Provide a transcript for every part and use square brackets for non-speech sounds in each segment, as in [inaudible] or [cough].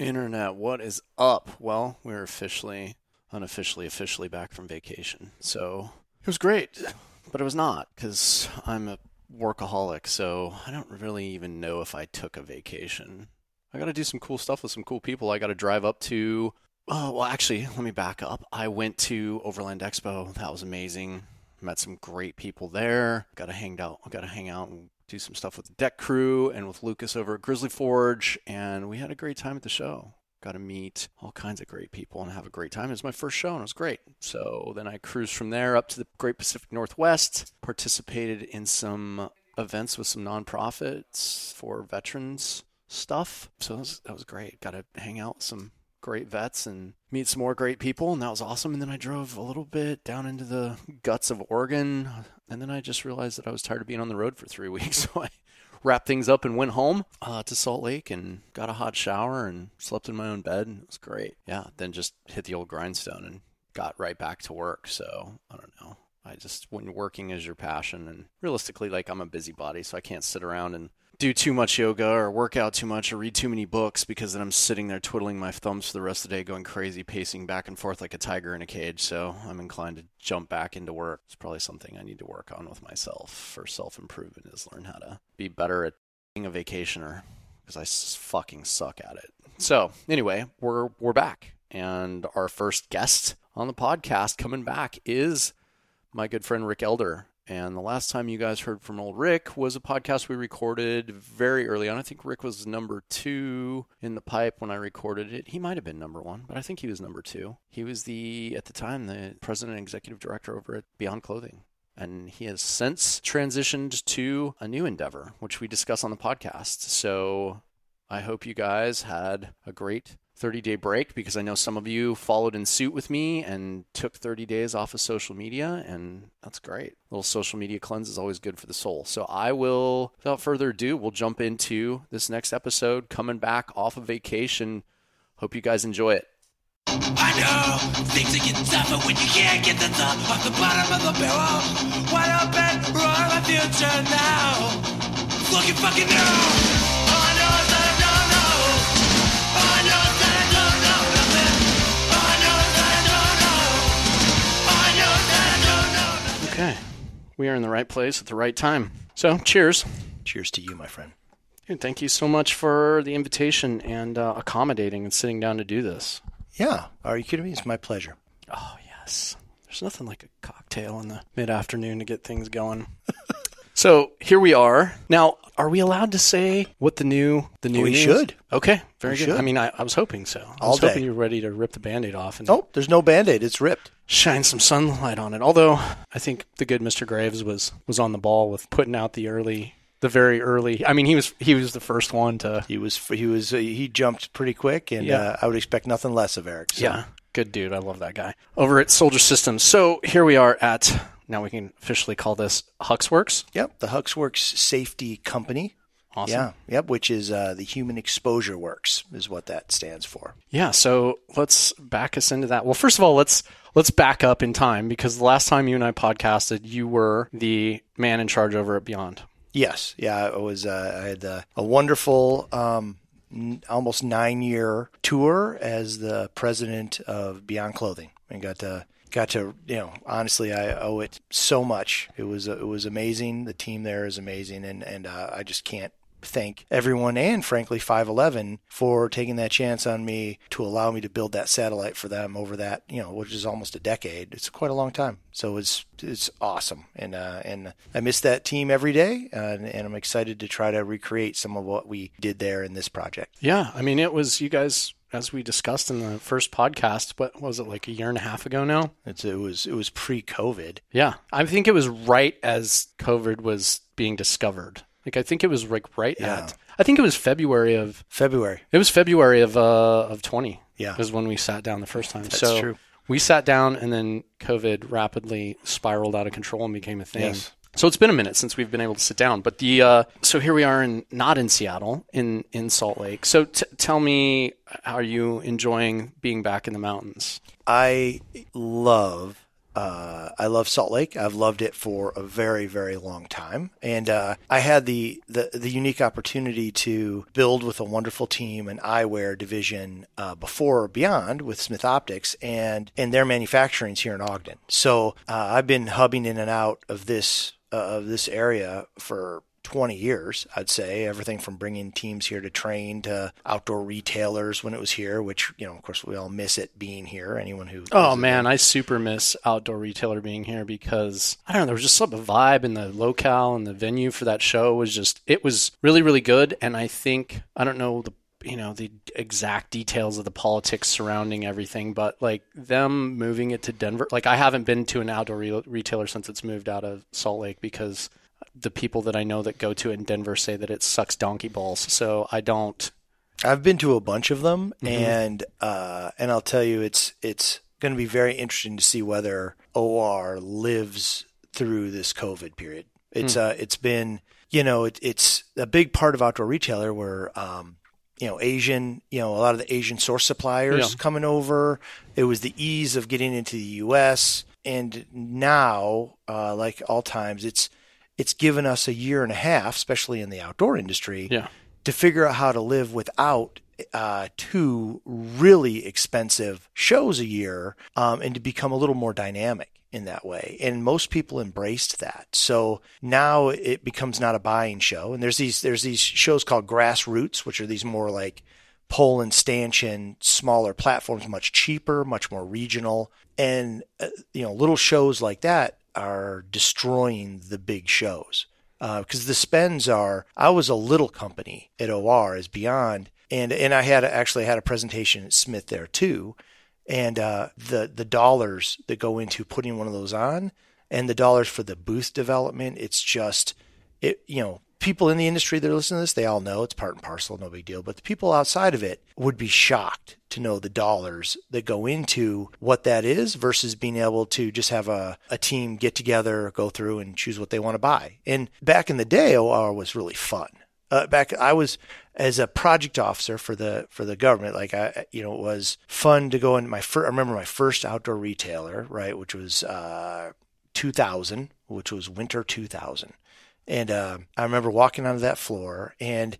Internet, what is up? Well, we're officially, unofficially, officially back from vacation. So it was great, but it was not because I'm a workaholic. So I don't really even know if I took a vacation. I got to do some cool stuff with some cool people. I got to drive up to, oh, well, actually, let me back up. I went to Overland Expo. That was amazing. Met some great people there. Got to hang out. Got to hang out and do some stuff with the deck crew and with Lucas over at Grizzly Forge, and we had a great time at the show. Got to meet all kinds of great people and have a great time. It was my first show and it was great. So then I cruised from there up to the Great Pacific Northwest, participated in some events with some nonprofits for veterans stuff. So that was, that was great. Got to hang out with some great vets and meet some more great people and that was awesome and then i drove a little bit down into the guts of oregon and then i just realized that i was tired of being on the road for three [laughs] weeks. So i wrapped things up and went home uh, to salt lake and got a hot shower and slept in my own bed. It was great. Yeah then just hit the old grindstone and got right back to work. So i don't know. I just when working is your passion and realistically like i'm a busybody so i can't sit around and do too much yoga or work out too much or read too many books because then I'm sitting there twiddling my thumbs for the rest of the day, going crazy, pacing back and forth like a tiger in a cage. So I'm inclined to jump back into work. It's probably something I need to work on with myself for self improvement is learn how to be better at being a vacationer because I fucking suck at it. So anyway, we're we're back, and our first guest on the podcast coming back is my good friend Rick Elder. And the last time you guys heard from old Rick was a podcast we recorded very early on. I think Rick was number two in the pipe when I recorded it. He might have been number one, but I think he was number two. He was the, at the time, the president and executive director over at Beyond Clothing. And he has since transitioned to a new endeavor, which we discuss on the podcast. So I hope you guys had a great 30 day break because I know some of you followed in suit with me and took 30 days off of social media, and that's great. A little social media cleanse is always good for the soul. So I will, without further ado, we'll jump into this next episode coming back off of vacation. Hope you guys enjoy it. I know things are getting tougher when you can't get the top off the bottom of the barrel. Wide open, roar my future now. Looking fucking. We are in the right place at the right time. So, cheers. Cheers to you, my friend. Dude, thank you so much for the invitation and uh, accommodating and sitting down to do this. Yeah. Are you kidding me? It's my pleasure. Oh, yes. There's nothing like a cocktail in the mid afternoon to get things going. [laughs] so here we are. Now, are we allowed to say what the new the new? We news? should. Okay, very we good. Should. I mean, I, I, was hoping so. I All was day. hoping you were ready to rip the band-aid off. And nope, there's no band-aid. It's ripped shine some sunlight on it. Although I think the good Mr. Graves was was on the ball with putting out the early the very early. I mean, he was he was the first one to. He was he was uh, he jumped pretty quick, and yeah. uh, I would expect nothing less of Eric. So. Yeah, good dude. I love that guy over at Soldier Systems. So here we are at now we can officially call this Huxworks. Yep, the Huxworks Safety Company. Awesome. Yeah, yep, which is uh, the Human Exposure Works is what that stands for. Yeah, so let's back us into that. Well, first of all, let's let's back up in time because the last time you and I podcasted, you were the man in charge over at Beyond. Yes, yeah, I was. Uh, I had uh, a wonderful, um, n- almost nine year tour as the president of Beyond Clothing, and got to got to you know honestly I owe it so much. It was it was amazing. The team there is amazing, and and uh, I just can't thank everyone and frankly 511 for taking that chance on me to allow me to build that satellite for them over that you know which is almost a decade. It's quite a long time. So it's it's awesome. And uh, and I miss that team every day. Uh, and, and I'm excited to try to recreate some of what we did there in this project. Yeah. I mean it was you guys as we discussed in the first podcast, what was it like a year and a half ago now? It's, it was it was pre-COVID. Yeah, I think it was right as COVID was being discovered. Like I think it was like right yeah. at I think it was February of February. It was February of uh of 20. Yeah. Was when we sat down the first time. That's so true. We sat down and then COVID rapidly spiraled out of control and became a thing. Yes. So it's been a minute since we've been able to sit down, but the uh, so here we are in not in Seattle in in Salt Lake. So t- tell me, are you enjoying being back in the mountains? I love uh, I love Salt Lake. I've loved it for a very, very long time, and uh, I had the, the the unique opportunity to build with a wonderful team an eyewear division uh, before Beyond with Smith Optics, and and their manufacturing's here in Ogden. So uh, I've been hubbing in and out of this of this area for 20 years, I'd say. Everything from bringing teams here to train to outdoor retailers when it was here, which, you know, of course, we all miss it being here. Anyone who. Oh, man, I super miss outdoor retailer being here because, I don't know, there was just some vibe in the locale and the venue for that show was just, it was really, really good. And I think, I don't know the you know the exact details of the politics surrounding everything but like them moving it to denver like i haven't been to an outdoor re- retailer since it's moved out of salt lake because the people that I know that go to it in Denver say that it sucks donkey balls. So I don't. I've been to a bunch of them, mm-hmm. and uh, and I'll tell you, it's it's going to be very interesting to see whether OR lives through this COVID period. It's mm. uh, it's been you know it, it's a big part of outdoor retailer where um, you know Asian you know a lot of the Asian source suppliers yeah. coming over. It was the ease of getting into the U.S. and now uh, like all times it's it's given us a year and a half, especially in the outdoor industry, yeah. to figure out how to live without uh, two really expensive shows a year um, and to become a little more dynamic in that way. And most people embraced that. So now it becomes not a buying show. And there's these there's these shows called grassroots, which are these more like pole and stanchion, smaller platforms, much cheaper, much more regional. And uh, you know, little shows like that are destroying the big shows because uh, the spends are. I was a little company at OR as Beyond, and and I had actually had a presentation at Smith there too, and uh, the the dollars that go into putting one of those on, and the dollars for the booth development, it's just it you know people in the industry that are listening to this, they all know it's part and parcel, no big deal. But the people outside of it would be shocked to know the dollars that go into what that is versus being able to just have a, a team get together, go through and choose what they want to buy. And back in the day, OR was really fun. Uh, back, I was as a project officer for the for the government. Like I, you know, it was fun to go in my first. I remember my first outdoor retailer, right, which was uh, 2000, which was winter 2000 and uh, I remember walking onto that floor, and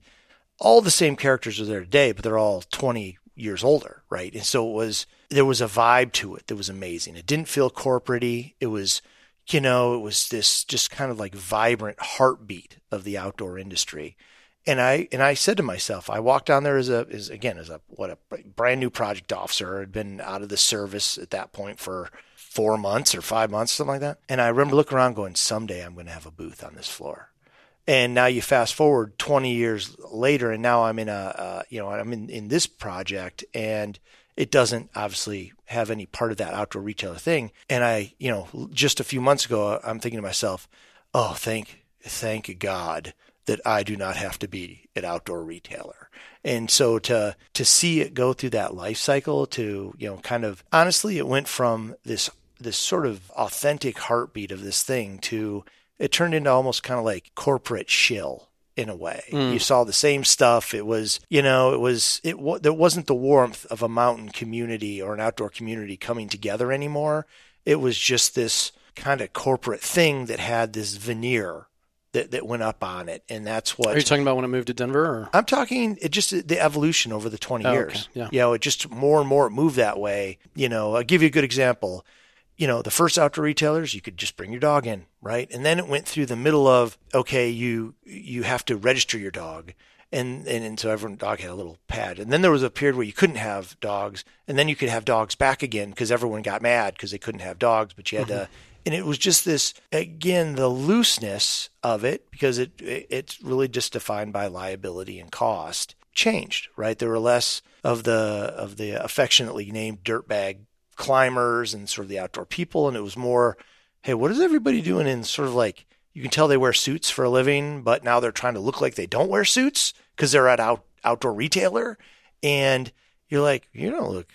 all the same characters are there today, but they're all 20 years older, right? And so it was there was a vibe to it that was amazing. It didn't feel corporatey. It was, you know, it was this just kind of like vibrant heartbeat of the outdoor industry. And I and I said to myself, I walked down there as a as again as a what a brand new project officer. had been out of the service at that point for four months or five months, something like that. And I remember looking around going, someday I'm going to have a booth on this floor. And now you fast forward 20 years later, and now I'm in a, uh, you know, I'm in, in this project, and it doesn't obviously have any part of that outdoor retailer thing. And I, you know, just a few months ago, I'm thinking to myself, oh, thank, thank God that I do not have to be an outdoor retailer. And so to to see it go through that life cycle to, you know, kind of honestly it went from this this sort of authentic heartbeat of this thing to it turned into almost kind of like corporate shill in a way. Mm. You saw the same stuff. It was, you know, it was it there wasn't the warmth of a mountain community or an outdoor community coming together anymore. It was just this kind of corporate thing that had this veneer that, that went up on it, and that's what. Are you talking about when it moved to Denver? Or? I'm talking it just the evolution over the 20 oh, years. Okay. Yeah. You know, it just more and more it moved that way. You know, I'll give you a good example you know, the first outdoor retailers, you could just bring your dog in, right? And then it went through the middle of, okay, you, you have to register your dog. And, and, and so everyone dog had a little pad. And then there was a period where you couldn't have dogs. And then you could have dogs back again because everyone got mad because they couldn't have dogs, but you had mm-hmm. to, and it was just this, again, the looseness of it because it, it, it's really just defined by liability and cost changed, right? There were less of the, of the affectionately named dirtbag climbers and sort of the outdoor people. And it was more, hey, what is everybody doing in sort of like, you can tell they wear suits for a living, but now they're trying to look like they don't wear suits because they're at out, outdoor retailer. And you're like, you know, look,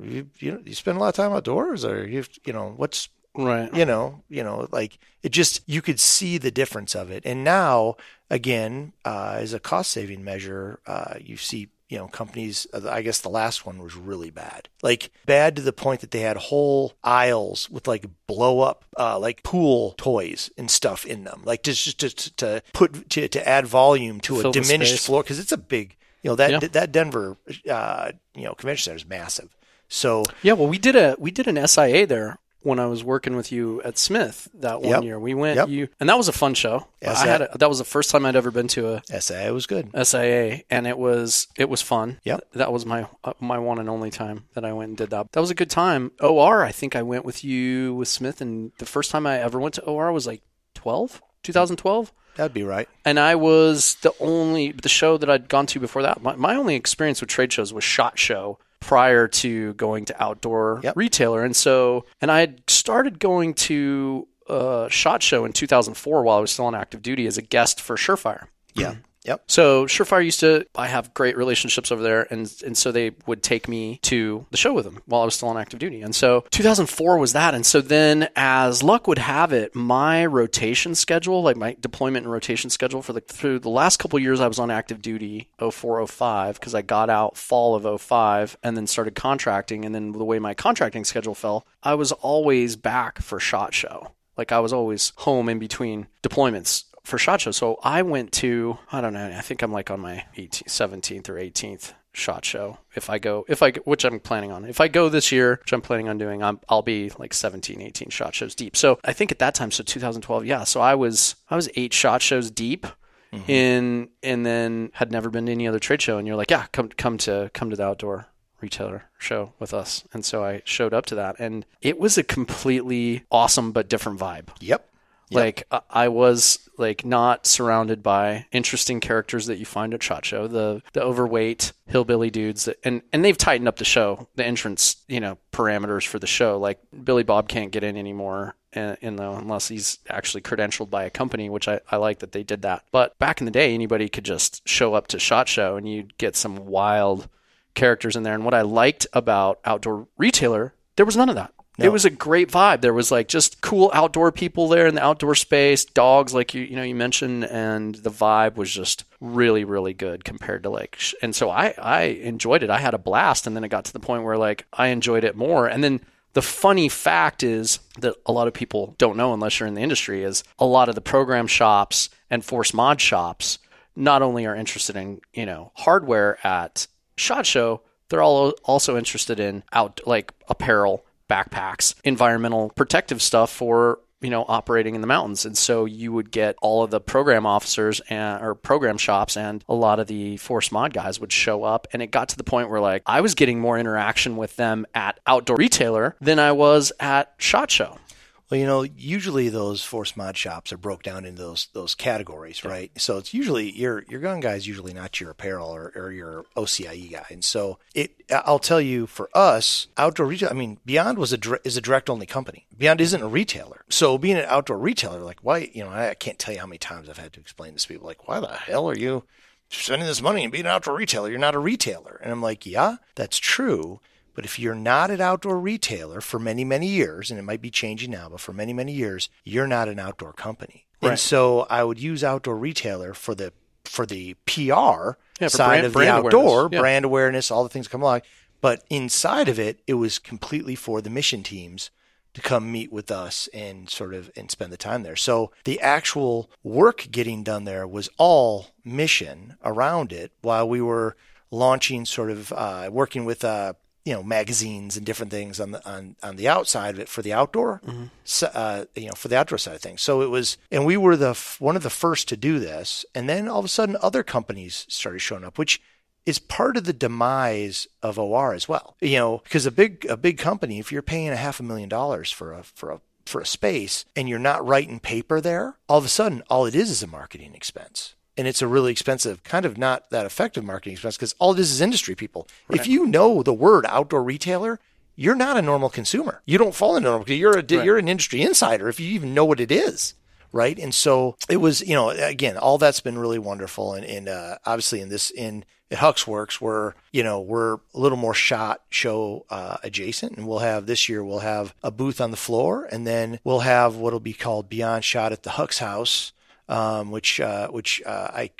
you, you, you spend a lot of time outdoors or you, you know, what's, right. You know, you know, like it just, you could see the difference of it. And now again, uh, as a cost saving measure, uh, you see you know, companies, uh, I guess the last one was really bad. Like bad to the point that they had whole aisles with like blow up, uh, like pool toys and stuff in them. Like just, just to, to put, to, to add volume to Fill a diminished floor. Cause it's a big, you know, that, Yeah. that Denver, uh, you know, convention center is massive. So Yeah, well, we did a we did an SIA there when I was working with you at Smith that one Yep. year. We went Yep. you, and that was a fun show. Yes, I had that- a, that was the first time I'd ever been to a SIA It was good. SIA, and it was it was fun. Yep. that was my uh, my one and only time that I went and did that. That was a good time. OR, I think I went with you with Smith, and the first time I ever went to OR was like 12, 2012 That'd be right. and I was the only the show that I'd gone to before that. My, my only experience with trade shows was Shot Show prior to going to Outdoor Yep. Retailer, and so and I had started going to uh, Shot Show in 2004 while I was still on active duty as a guest for Surefire. Yeah. [clears throat] Yep. So Surefire used to, I have great relationships over there, and and so they would take me to the show with them while I was still on active duty. And so 2004 was that. And so then, as luck would have it, my rotation schedule, like my deployment and rotation schedule for the through the last couple years I was on active duty, 04, 05, because I got out fall of 05 and then started contracting. And then the way my contracting schedule fell, I was always back for Shot Show. Like I was always home in between deployments for shot show. So I went to I don't know. I think I'm like on my 18th, 17th or 18th shot show. If I go, if I which I'm planning on. If I go this year, which I'm planning on doing, I'm, I'll be like 17, 18 shot shows deep. So I think at that time, so 2012, yeah. So I was I was eight shot shows deep. Mm-hmm. In and then had never been to any other trade show, and you're like, yeah, come come to come to the outdoor retailer show with us. And so I showed up to that, and it was a completely awesome but different vibe. Yep. Like I- I was like not surrounded by interesting characters that you find at Shot Show. The the overweight hillbilly dudes that, and and they've tightened up the show, the entrance, you know, parameters for the show. Like Billy Bob can't get in anymore. uh, In the unless he's actually credentialed by a company, which I, I like that they did that. But back in the day, anybody could just show up to Shot Show and you'd get some wild characters in there. And what I liked about Outdoor Retailer, there was none of that. It was a great vibe. There was like just cool outdoor people there in the outdoor space, dogs like you you know you mentioned, and the vibe was just really really good compared to like. sh- And so I I enjoyed it. I had a blast, and then it got to the point where like I enjoyed it more. And then the funny fact is that a lot of people don't know unless you're in the industry is a lot of the program shops and force mod shops not only are interested in you know hardware at shot show they're all also interested in out like apparel backpacks environmental protective stuff for you know operating in the mountains. And so you would get all of the program officers and or program shops and a lot of the force mod guys would show up. And it got to the point where like i was getting more interaction with them at outdoor retailer than i was at shot show Well, you know, usually those force mod shops are broke down into those those categories, right? So it's usually your your gun guy is usually not your apparel or, or your OCIE guy, and so it. I'll tell you, for us, outdoor retail. I mean, Beyond was a is a direct only company. Beyond isn't a retailer, so being an outdoor retailer, like why? You know, I, I can't tell you how many times I've had to explain this to people, like, why the hell are you spending this money and being an outdoor retailer? You're not a retailer, and I'm like, yeah, that's true. But if you're not an outdoor retailer for many, many years, and it might be changing now, but for many, many years, you're not an outdoor company. And so I would use outdoor retailer for the for the PR Yeah, for side brand- of the outdoor, awareness. Yeah. brand awareness, all the things come along. But inside of it, it was completely for the mission teams to come meet with us and sort of and spend the time there. So the actual work getting done there was all mission around it while we were launching sort of uh, working with uh, you know magazines and different things on the on, on the outside of it for the outdoor s- uh, you know for the outdoor side of things so it was and we were the f- one of the first to do this and then all of a sudden other companies started showing up which is part of the demise of OR as well. You know, because a big a big company, if you're paying a half a million dollars for a for a for a space and you're not writing paper there, all of a sudden all it is is a marketing expense. And it's a really expensive, kind of not that effective marketing expense because all this is industry people. If you know the word outdoor retailer, you're not a normal consumer. You don't fall into normal. You're a you're an industry insider if you even know what it is right? And so it was, you know, again, all that's been really wonderful, and, and uh, obviously in this in at Hux Works, we're you know we're a little more shot show uh, adjacent, and we'll have this year we'll have a booth on the floor, and then we'll have what'll be called Beyond Shot at the Hux House. Um, which uh, which uh, I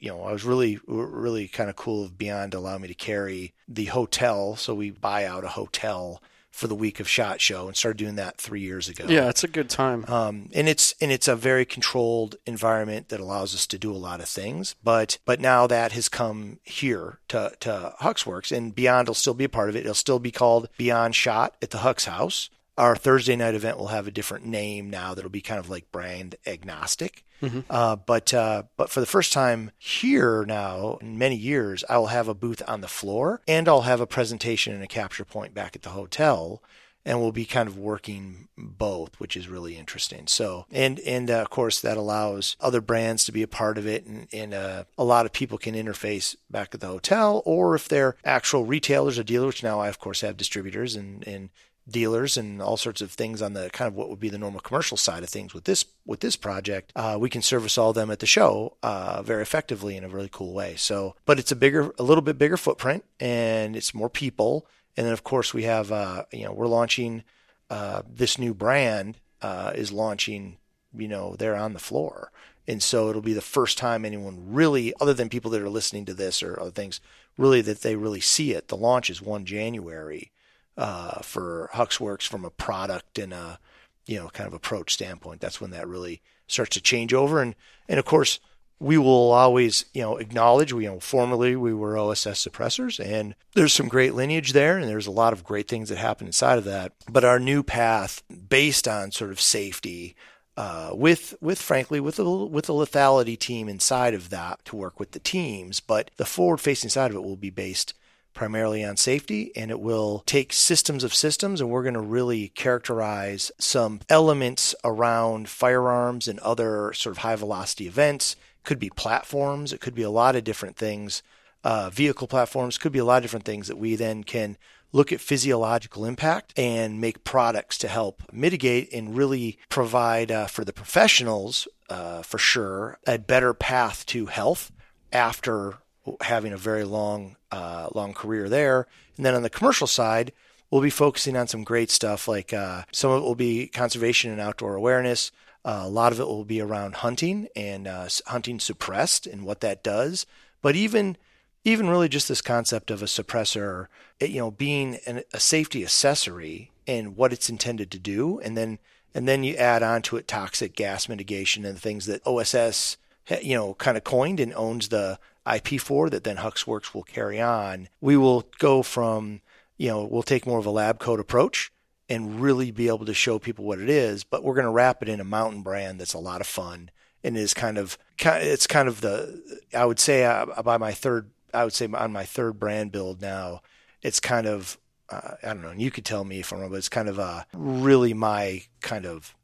you know I was really really kind of cool of Beyond allowing me to carry the hotel. So we buy out a hotel for the week of Shot Show and started doing that three years ago. Yeah, it's a good time. Um, and it's and it's a very controlled environment that allows us to do a lot of things. But but now that has come here to to Huxworks, and Beyond will still be a part of it. It'll still be called Beyond Shot at the Hux House. Our Thursday night event will have a different name now. That'll be kind of like brand agnostic. Mm-hmm. Uh, but uh, but for the first time here now in many years, I will have a booth on the floor and I'll have a presentation and a capture point back at the hotel and we'll be kind of working both, which is really interesting. So, and and uh, of course that allows other brands to be a part of it, and, and uh, a lot of people can interface back at the hotel, or if they're actual retailers or dealers. Which now I of course have distributors and and dealers and all sorts of things on the kind of what would be the normal commercial side of things with this with this project uh, we can service all of them at the show uh, very effectively in a really cool way. So but it's a bigger a little bit bigger footprint and it's more people. And then of course we have uh, you know we're launching uh, this new brand uh, is launching you know they're on the floor. And so it'll be the first time anyone really other than people that are listening to this or other things really that they really see it. The launch is 1 january uh, for Huxworks from a product and a you know kind of approach standpoint. That's when that really starts to change over. And and of course we will always you know acknowledge we you know formerly we were OSS suppressors and there's some great lineage there and there's a lot of great things that happen inside of that. But our new path based on sort of safety. Uh, with with frankly with the with the lethality team inside of that to work with the teams, but the forward facing side of it will be based primarily on safety, and it will take systems of systems, and we're going to really characterize some elements around firearms and other sort of high velocity events. Could be platforms, it could be a lot of different things. Uh, vehicle platforms could be a lot of different things that we then can look at physiological impact and make products to help mitigate and really provide uh, for the professionals, uh, for sure, a better path to health after having a very long, uh, long career there. And then on the commercial side, we'll be focusing on some great stuff like uh, some of it will be conservation and outdoor awareness. Uh, a lot of it will be around hunting and uh, hunting suppressed and what that does. But even even really just this concept of a suppressor, you know, being an, a safety accessory and what it's intended to do, and then and then you add on to it toxic gas mitigation and things that OSS you know kind of coined and owns the IP4 that then Huxworks will carry on, we will go from, you know, we'll take more of a lab coat approach and really be able to show people what it is, but we're going to wrap it in a mountain brand that's a lot of fun and is kind of, it's kind of the, I would say uh, by my third, I would say on my third brand build now, it's kind of, uh, I don't know, and you could tell me if I'm wrong, but it's kind of uh, really my kind of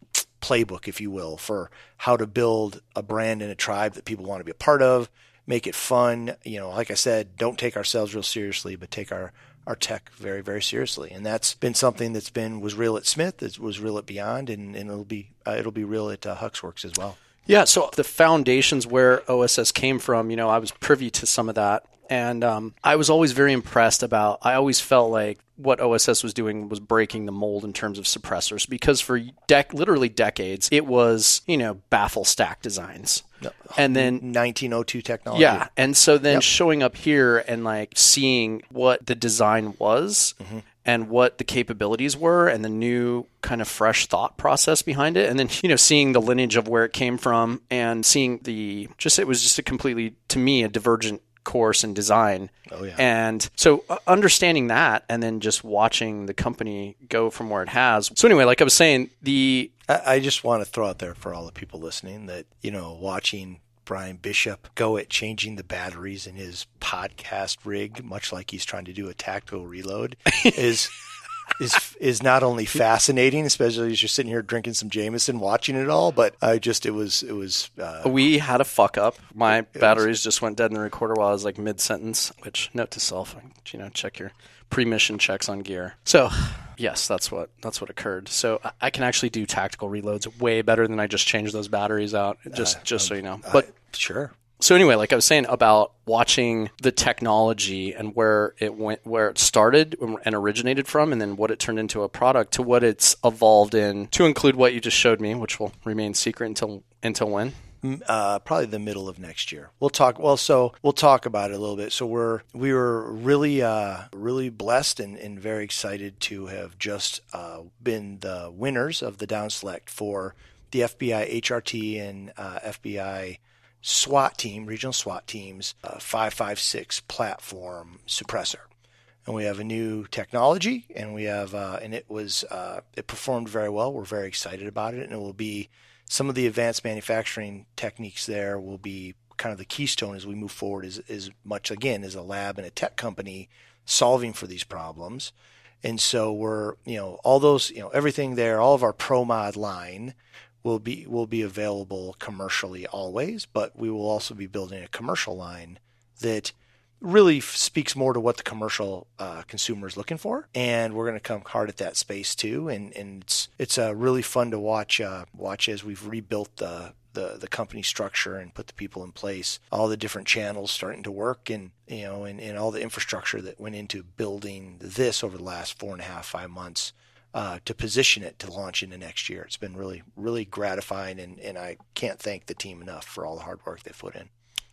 playbook, if you will, for how to build a brand and a tribe that people want to be a part of make it fun. You know, like I said, don't take ourselves real seriously, but take our our tech very very seriously, and that's been something that's been was real at Smith, it was real at Beyond, and, and it'll be uh, it'll be real at uh, Huxworks as well. Yeah, so the foundations where OSS came from, you know, I was privy to some of that and um, I was always very impressed about. I always felt like what OSS was doing was breaking the mold in terms of suppressors because for dec- literally decades it was you know baffle stack designs. And then 1902 technology. Yeah. And so then yep. showing up here and like seeing what the design was mm-hmm and what the capabilities were and the new kind of fresh thought process behind it and then you know seeing the lineage of where it came from and seeing the just it was just a completely to me a divergent course and design. Oh yeah. And so uh, understanding that and then just watching the company go from where it has. So anyway, like I was saying, the I, I just want to throw out there for all the people listening that you know watching Brian Bishop go at changing the batteries in his podcast rig, much like he's trying to do a tactical reload, [laughs] is is is not only fascinating, especially as you're sitting here drinking some Jameson, watching it all, but I just it was it was. Uh, we had a fuck up. My batteries was, just went dead in the recorder while I was like mid sentence. Which note to self, you know, check your pre-mission checks on gear. So, yes, that's what that's what occurred. So I can actually do tactical reloads way better than I just change those batteries out. Just uh, just so you know. But sure, so anyway, like I was saying about watching the technology and where it went, where it started and originated from, and then what it turned into a product to what it's evolved in to include what you just showed me, which will remain secret until until when Uh, probably the middle of next year. We'll talk. Well, so we'll talk about it a little bit. So we're we were really uh, really blessed and, and very excited to have just uh, been the winners of the down select for the FBI HRT and uh, FBI SWAT team, regional SWAT teams, uh, 556 platform suppressor and we have a new technology and we have uh, and it was uh, it performed very well we're very excited about it and it will be some of the advanced manufacturing techniques there will be kind of the keystone as we move forward is, is much again as a lab and a tech company solving for these problems. And so we're you know all those you know everything there all of our ProMod line will be will be available commercially always but we will also be building a commercial line that really speaks more to what the commercial uh, consumer is looking for, and we're going to come hard at that space too. And and it's it's uh, really fun to watch uh, watch as we've rebuilt the. The, the company structure and put the people in place, all the different channels starting to work, and you know, and, and all the infrastructure that went into building this over the last four and a half, five months uh, to position it to launch into next year. It's been really, really gratifying, and, and I can't thank the team enough for all the hard work they've put in.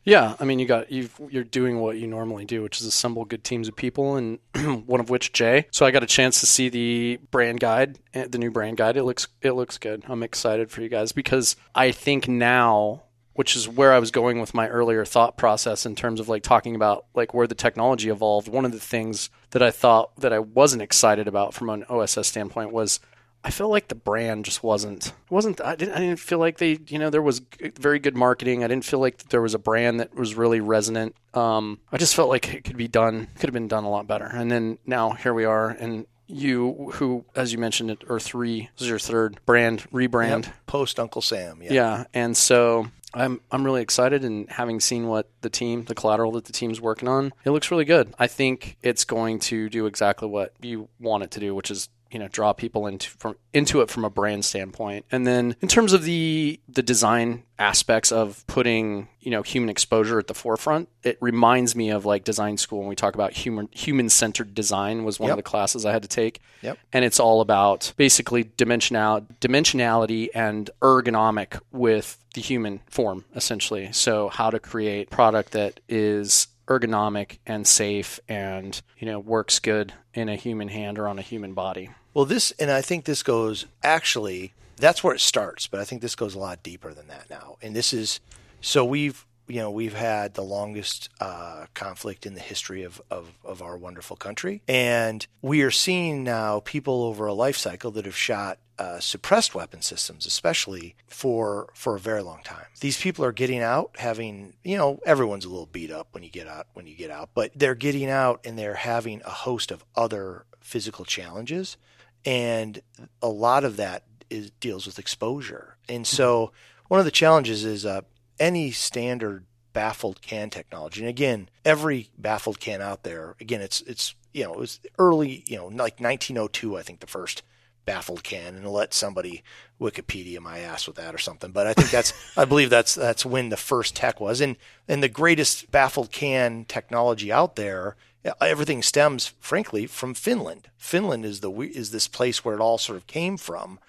Yeah, I mean, you got you you're doing what you normally do, which is assemble good teams of people, and [clears throat] one of which Jay. So I got a chance to see the brand guide, eh, the new brand guide. It looks it looks good. I'm excited for you guys because I think now, which is where I was going with my earlier thought process in terms of like talking about like where the technology evolved. One of the things that I thought that I wasn't excited about from an OSS standpoint was I felt like the brand just wasn't wasn't I didn't I didn't feel like they you know there was very good marketing. I didn't feel like there was a brand that was really resonant. Um, I just felt like it could be done could have been done a lot better. And then now here we are, and you who as you mentioned it or three this is your third brand rebrand yep. post Uncle Sam. Yeah. Yeah, and so I'm I'm really excited and having seen what the team, the collateral that the team's working on, it looks really good. I think it's going to do exactly what you want it to do, which is you know draw people into from into it from a brand standpoint. And then in terms of the the design aspects of putting you know human exposure at the forefront, it reminds me of like design school when we talk about human human centered design was one yep. of the classes I had to take. Yep. And it's all about basically dimensional dimensionality and ergonomic with the human form essentially. So how to create product that is ergonomic and safe and you know works good in a human hand or on a human body. Well, this, and I think this goes actually, that's where it starts, but I think this goes a lot deeper than that now. And this is, so we've, you know, we've had the longest uh, conflict in the history of, of, of, our wonderful country. And we are seeing now people over a life cycle that have shot uh, suppressed weapon systems, especially for for a very long time. These people are getting out, having you know everyone's a little beat up when you get out when you get out, but they're getting out and they're having a host of other physical challenges and a lot of that is deals with exposure. And so one of the challenges is uh, any standard baffled can technology. And again, every baffled can out there, again, it's it's you know it was early, you know, like 1902, I think the first baffled can, and let somebody Wikipedia my ass with that or something. But I think that's [laughs] I believe that's that's when the first tech was, and and the greatest baffled can technology out there everything stems, frankly, from Finland. Finland is the is this place where it all sort of came from,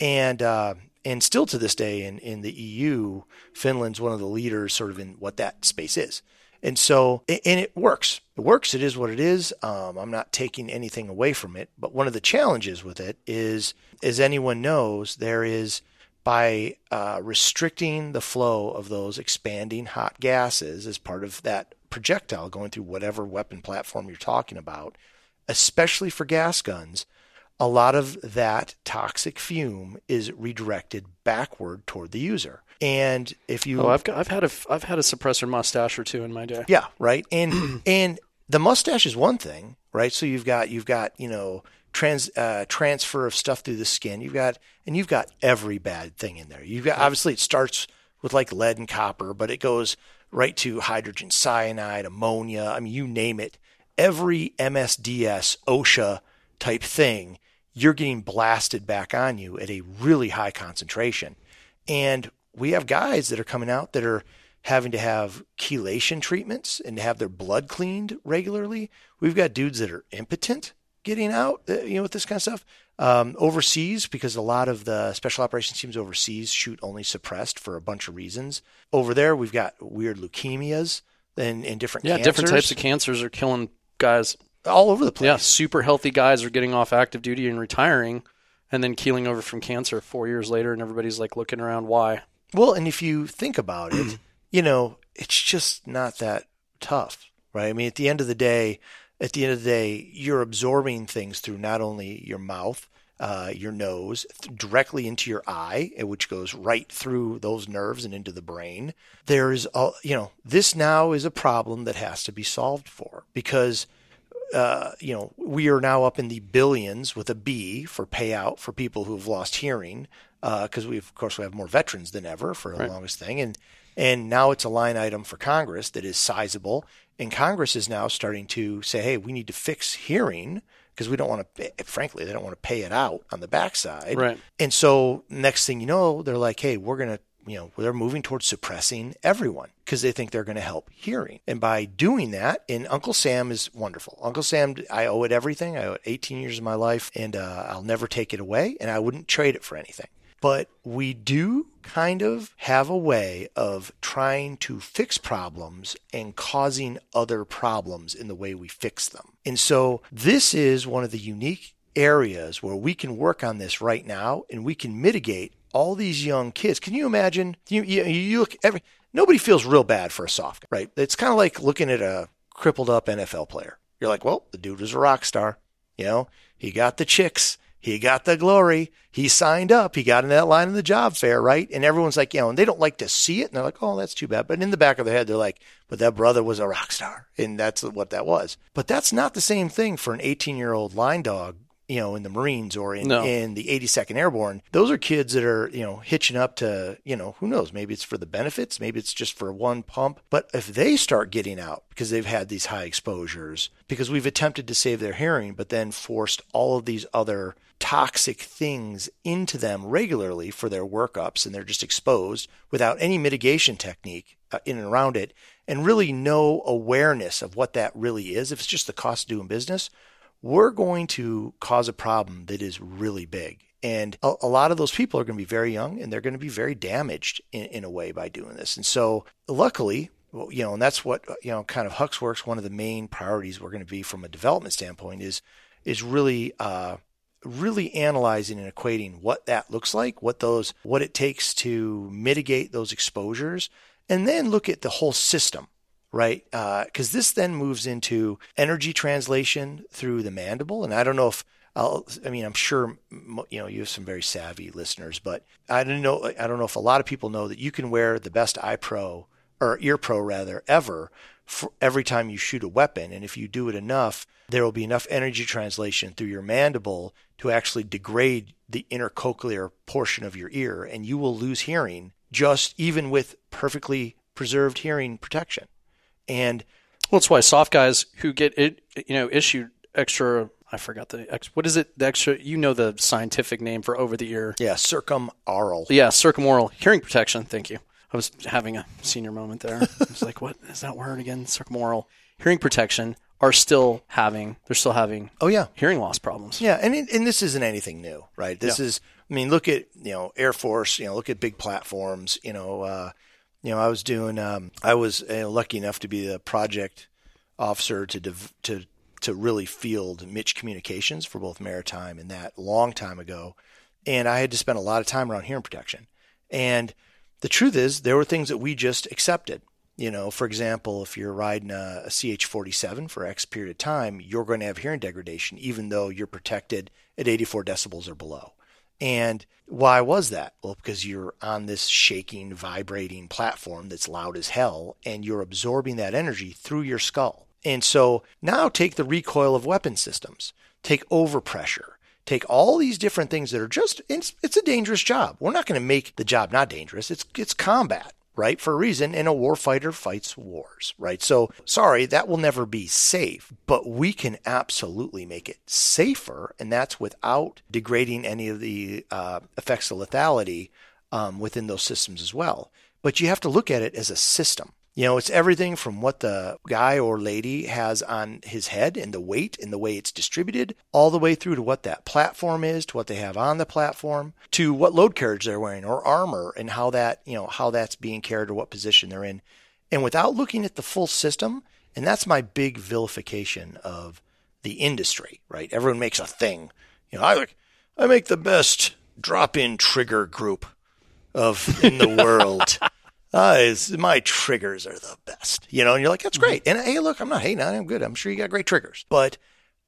and uh, and still to this day in in the EU, Finland's one of the leaders, sort of in what that space is. And so, and it works. It works. It is what it is. Um, I'm not taking anything away from it. But one of the challenges with it is, as anyone knows, there is by uh, restricting the flow of those expanding hot gases as part of that projectile going through whatever weapon platform you're talking about, especially for gas guns, a lot of that toxic fume is redirected backward toward the user. And if you Oh, I've got, I've had a I've had a suppressor mustache or two in my day. Yeah, right. And [clears throat] and the mustache is one thing, right? So you've got you've got, you know, trans uh, transfer of stuff through the skin. You've got and you've got every bad thing in there. You've got obviously it starts with like lead and copper, but it goes right to hydrogen cyanide, ammonia. I mean, you name it. Every MSDS, OSHA type thing, you're getting blasted back on you at a really high concentration. And we have guys that are coming out that are having to have chelation treatments and have their blood cleaned regularly. We've got dudes that are impotent getting out, uh, you know, with this kind of stuff. Um, overseas, because a lot of the special operations teams overseas shoot only suppressed for a bunch of reasons. Over there, we've got weird leukemias and, and different yeah, cancers. different types of cancers are killing guys. All over the place. Yeah, super healthy guys are getting off active duty and retiring, and then keeling over from cancer four years later, and everybody's like looking around. Why? Well, and if you think about it, [clears throat] you know, it's just not that tough, right? I mean, at the end of the day, at the end of the day, you're absorbing things through not only your mouth, uh, your nose, th- directly into your eye, eh, which goes right through those nerves and into the brain. There's, a, you know, this now is a problem that has to be solved for because uh, you know, we are now up in the billions with a B for payout for people who have lost hearing, because we, of course, we have more veterans than ever for the Right. longest thing, and and now it's a line item for Congress that is sizable, and Congress is now starting to say, hey, we need to fix hearing because we don't want to, frankly, they don't want to pay it out on the backside, Right. and so next thing you know, they're like, hey, we're gonna you know, they're moving towards suppressing everyone because they think they're going to help hearing. And by doing that, and Uncle Sam is wonderful. Uncle Sam, I owe it everything. I owe it 18 years of my life, and uh, I'll never take it away, and I wouldn't trade it for anything. But we do kind of have a way of trying to fix problems and causing other problems in the way we fix them. And so this is one of the unique areas where we can work on this right now and we can mitigate all these young kids. Can you imagine? You, you, you look every nobody feels real bad for a soft guy, right? It's kind of like looking at a crippled up NFL player. You're like, well, the dude was a rock star. You know, he got the chicks, he got the glory, he signed up, he got in that line in the job fair, right? And everyone's like, you know, and they don't like to see it, and they're like, oh, that's too bad. But in the back of their head, they're like, but that brother was a rock star, and that's what that was. But that's not the same thing for an 18 year old line dog you know, in the Marines or in, No. in the 82nd Airborne, those are kids that are, you know, hitching up to, you know, who knows, maybe it's for the benefits, maybe it's just for one pump. But if they start getting out because they've had these high exposures, because we've attempted to save their hearing, but then forced all of these other toxic things into them regularly for their workups and they're just exposed without any mitigation technique uh, in and around it and really no awareness of what that really is if it's just the cost of doing business we're going to cause a problem that is really big. And a, a lot of those people are going to be very young and they're going to be very damaged in, in a way by doing this. And so, luckily, you know, and that's what, you know, kind of Hux Works, one of the main priorities we're going to be from a development standpoint is, is really, uh, really analyzing and equating what that looks like, what those, what it takes to mitigate those exposures, and then look at the whole system right? Uh, because this then moves into energy translation through the mandible, and I don't know if I'll, I mean, I'm sure you know you have some very savvy listeners, but I don't know. I don't know if a lot of people know that you can wear the best eye pro or ear pro rather ever for every time you shoot a weapon, and if you do it enough, there will be enough energy translation through your mandible to actually degrade the intercochlear portion of your ear, and you will lose hearing just even with perfectly preserved hearing protection. And Well, that's why soft guys who get it, you know, issued extra. I forgot the ex. What is it? The extra. You know the scientific name for over the ear. yeah, circumaural. Yeah, circumaural hearing protection. Thank you. I was having a senior moment there. I was like, [laughs] what is that word again? Circumaural hearing protection are still having. They're still having Oh yeah, hearing loss problems. yeah, and it, and this isn't anything new, right? This Yeah. is, I mean, look at you know Air Force, you know, look at big platforms, you know, uh, you know, I was doing, um, I was uh, lucky enough to be the project officer to dev- to to really field Mitch Communications for both maritime and that long time ago, and I had to spend a lot of time around hearing protection, and the truth is there were things that we just accepted. You know, for example, if you're riding a, a CH47 for X period of time, you're going to have hearing degradation, even though you're protected at 84 decibels or below. And why was that? Well, because you're on this shaking, vibrating platform that's loud as hell, and you're absorbing that energy through your skull. And so now take the recoil of weapon systems, take overpressure, take all these different things that are just, it's, it's a dangerous job. We're not going to make the job not dangerous. It's, it's combat right? For a reason, and a warfighter fights wars, right? So, sorry, that will never be safe, but we can absolutely make it safer, and that's without degrading any of the uh, effects of lethality um, within those systems as well. But you have to look at it as a system. You know, it's everything from what the guy or lady has on his head and the weight and the way it's distributed, all the way through to what that platform is, to what they have on the platform, to what load carriage they're wearing or armor and how that, you know, how that's being carried or what position they're in. And without looking at the full system, and that's my big vilification of the industry, right? Everyone makes a thing. You know, I like I make the best drop-in trigger group of in the [laughs] world. Uh, my triggers are the best, you know, and you're like, that's great. And hey, look, I'm not hating on it. I'm good. I'm sure you got great triggers, but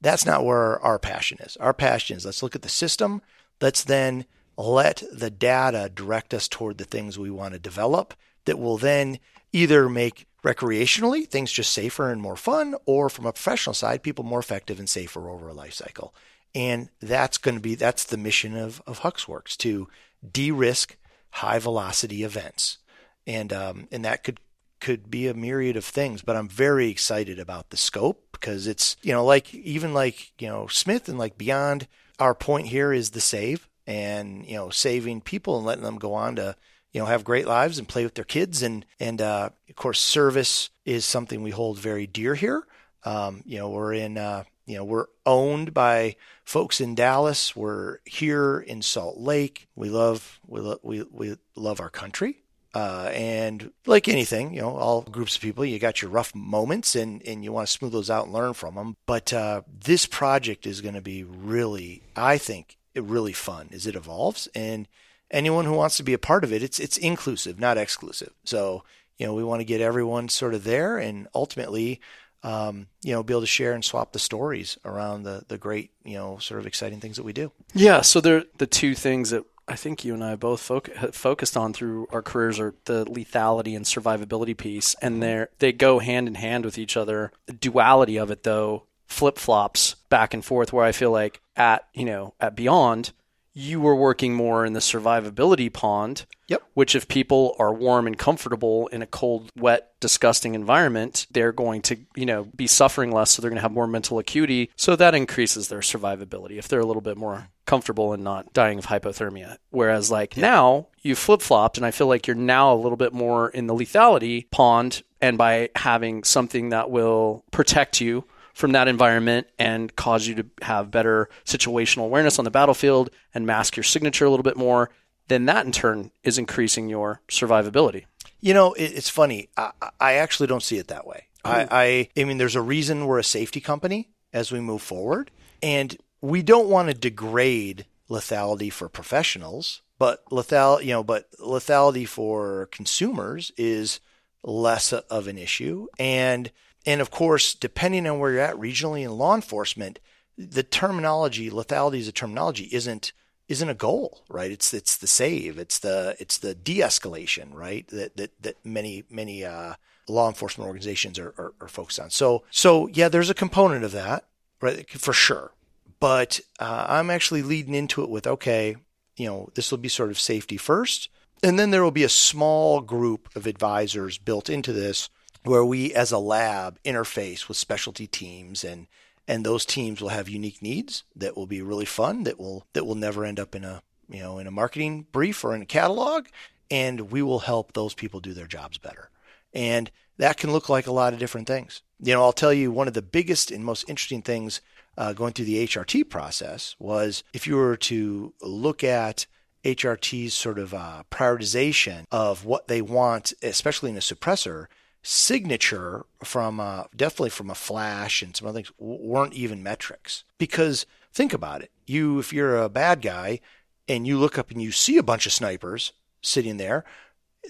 that's not where our passion is. Our passion is let's look at the system. Let's then let the data direct us toward the things we want to develop that will then either make recreationally things just safer and more fun, or from a professional side, people more effective and safer over a life cycle. And that's going to be, that's the mission of, of HUXWorks to de-risk high velocity events and um, and that could could be a myriad of things. But I'm very excited about the scope because it's you know like even like you know Smith and like beyond. Our point here is the save and you know saving people and letting them go on to you know have great lives and play with their kids and and uh, of course service is something we hold very dear here. Um, you know we're in uh, you know we're owned by folks in Dallas. We're here in Salt Lake. We love we lo- we we love our country. Uh, and like anything, you know, all groups of people, you got your rough moments and, and you want to smooth those out and learn from them. But uh, this project is going to be really, I think, really fun as it evolves. And anyone who wants to be a part of it, it's it's inclusive, not exclusive. So you know, we want to get everyone sort of there, and ultimately, um, you know, be able to share and swap the stories around the the great, you know, sort of exciting things that we do. Yeah. So they're the two things that I think you and I both focused on through our careers are the lethality and survivability piece, and mm-hmm. they they go hand in hand with each other. The duality of it, though, flip flops back and forth. Where I feel like at you know at Beyond, you were working more in the survivability pond. Yep. Which, if people are warm and comfortable in a cold, wet, disgusting environment, they're going to, you know, be suffering less. So they're going to have more mental acuity. So that increases their survivability if they're a little bit more comfortable and not dying of hypothermia. Whereas, like now, you flip flopped, and I feel like you're now a little bit more in the lethality pond. And by having something that will protect you from that environment and cause you to have better situational awareness on the battlefield and mask your signature a little bit more, then that in turn is increasing your survivability. You know, it's funny. I, I actually don't see it that way. Oh. I, I, I mean, there's a reason we're a safety company as we move forward, and we don't want to degrade lethality for professionals, but lethal, you know, but lethality for consumers is less of an issue. And and of course, depending on where you're at regionally in law enforcement, the terminology, lethality as a terminology isn't isn't a goal, right? It's it's the save, it's the it's the de-escalation, right? That that that many many uh, law enforcement organizations are, are, are focused on. So so yeah, there's a component of that, right? For sure. But uh, I'm actually leading into it with okay, you know, this will be sort of safety first, and then there will be a small group of advisors built into this where we as a lab interface with specialty teams and and those teams will have unique needs that will be really fun that will that will never end up in a you know in a marketing brief or in a catalog. And we will help those people do their jobs better. And that can look like a lot of different things. You know i'll tell you one of the biggest and most interesting things uh, going through the hrt process was if you were to look at hrt's sort of uh, prioritization of what they want especially in a suppressor signature from uh, definitely from a flash and some other things weren't even metrics. Because think about it. You if you're a bad guy and you look up and you see a bunch of snipers sitting there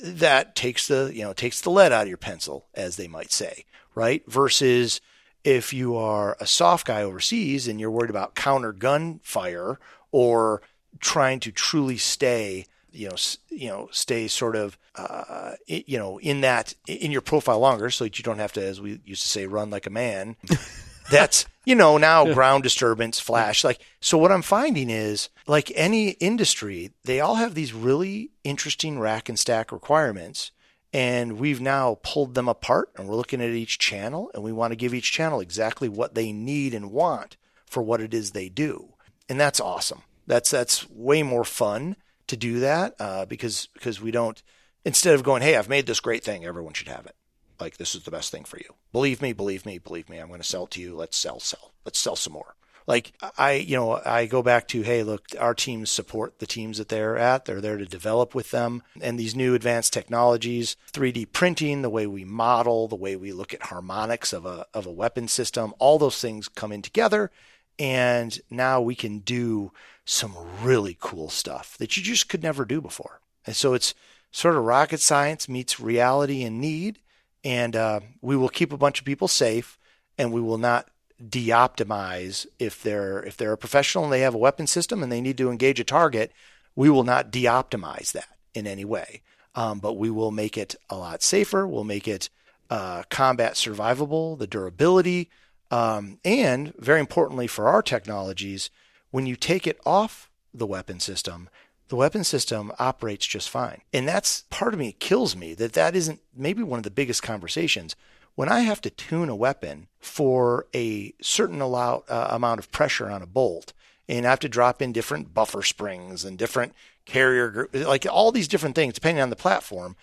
that takes the you know takes the lead out of your pencil as they might say right? Versus if you are a soft guy overseas and you're worried about counter gun fire or trying to truly stay you know, you know, stay sort of, uh, you know, in that in your profile longer, so that you don't have to, as we used to say, run like a man. [laughs] That's you know now ground disturbance, flash. Like so, what I'm finding is like any industry, they all have these really interesting rack and stack requirements. And we've now pulled them apart and we're looking at each channel and we want to give each channel exactly what they need and want for what it is they do. And that's awesome. That's that's way more fun to do that uh, because because we don't instead of going, hey, I've made this great thing, everyone should have it. Like this is the best thing for you. Believe me, believe me, believe me. I'm going to sell to you. Let's sell, sell. Let's sell some more. Like I, you know, I go back to, hey, look, our teams support the teams that they're at. They're there to develop with them. And these new advanced technologies, 3D printing, the way we model, the way we look at harmonics of a of a weapon system, all those things come in together. And now we can do some really cool stuff that you just could never do before. And so it's sort of rocket science meets reality and need. And uh, we will keep a bunch of people safe and we will not de-optimize if they're if they're a professional and they have a weapon system and they need to engage a target we will not de-optimize that in any way um, but we will make it a lot safer we'll make it uh, combat survivable the durability um, and very importantly for our technologies when you take it off the weapon system the weapon system operates just fine and that's part of me kills me that that isn't maybe one of the biggest conversations when I have to tune a weapon for a certain allow, uh, amount of pressure on a bolt, and I have to drop in different buffer springs and different carrier, like all these different things, depending on the platform,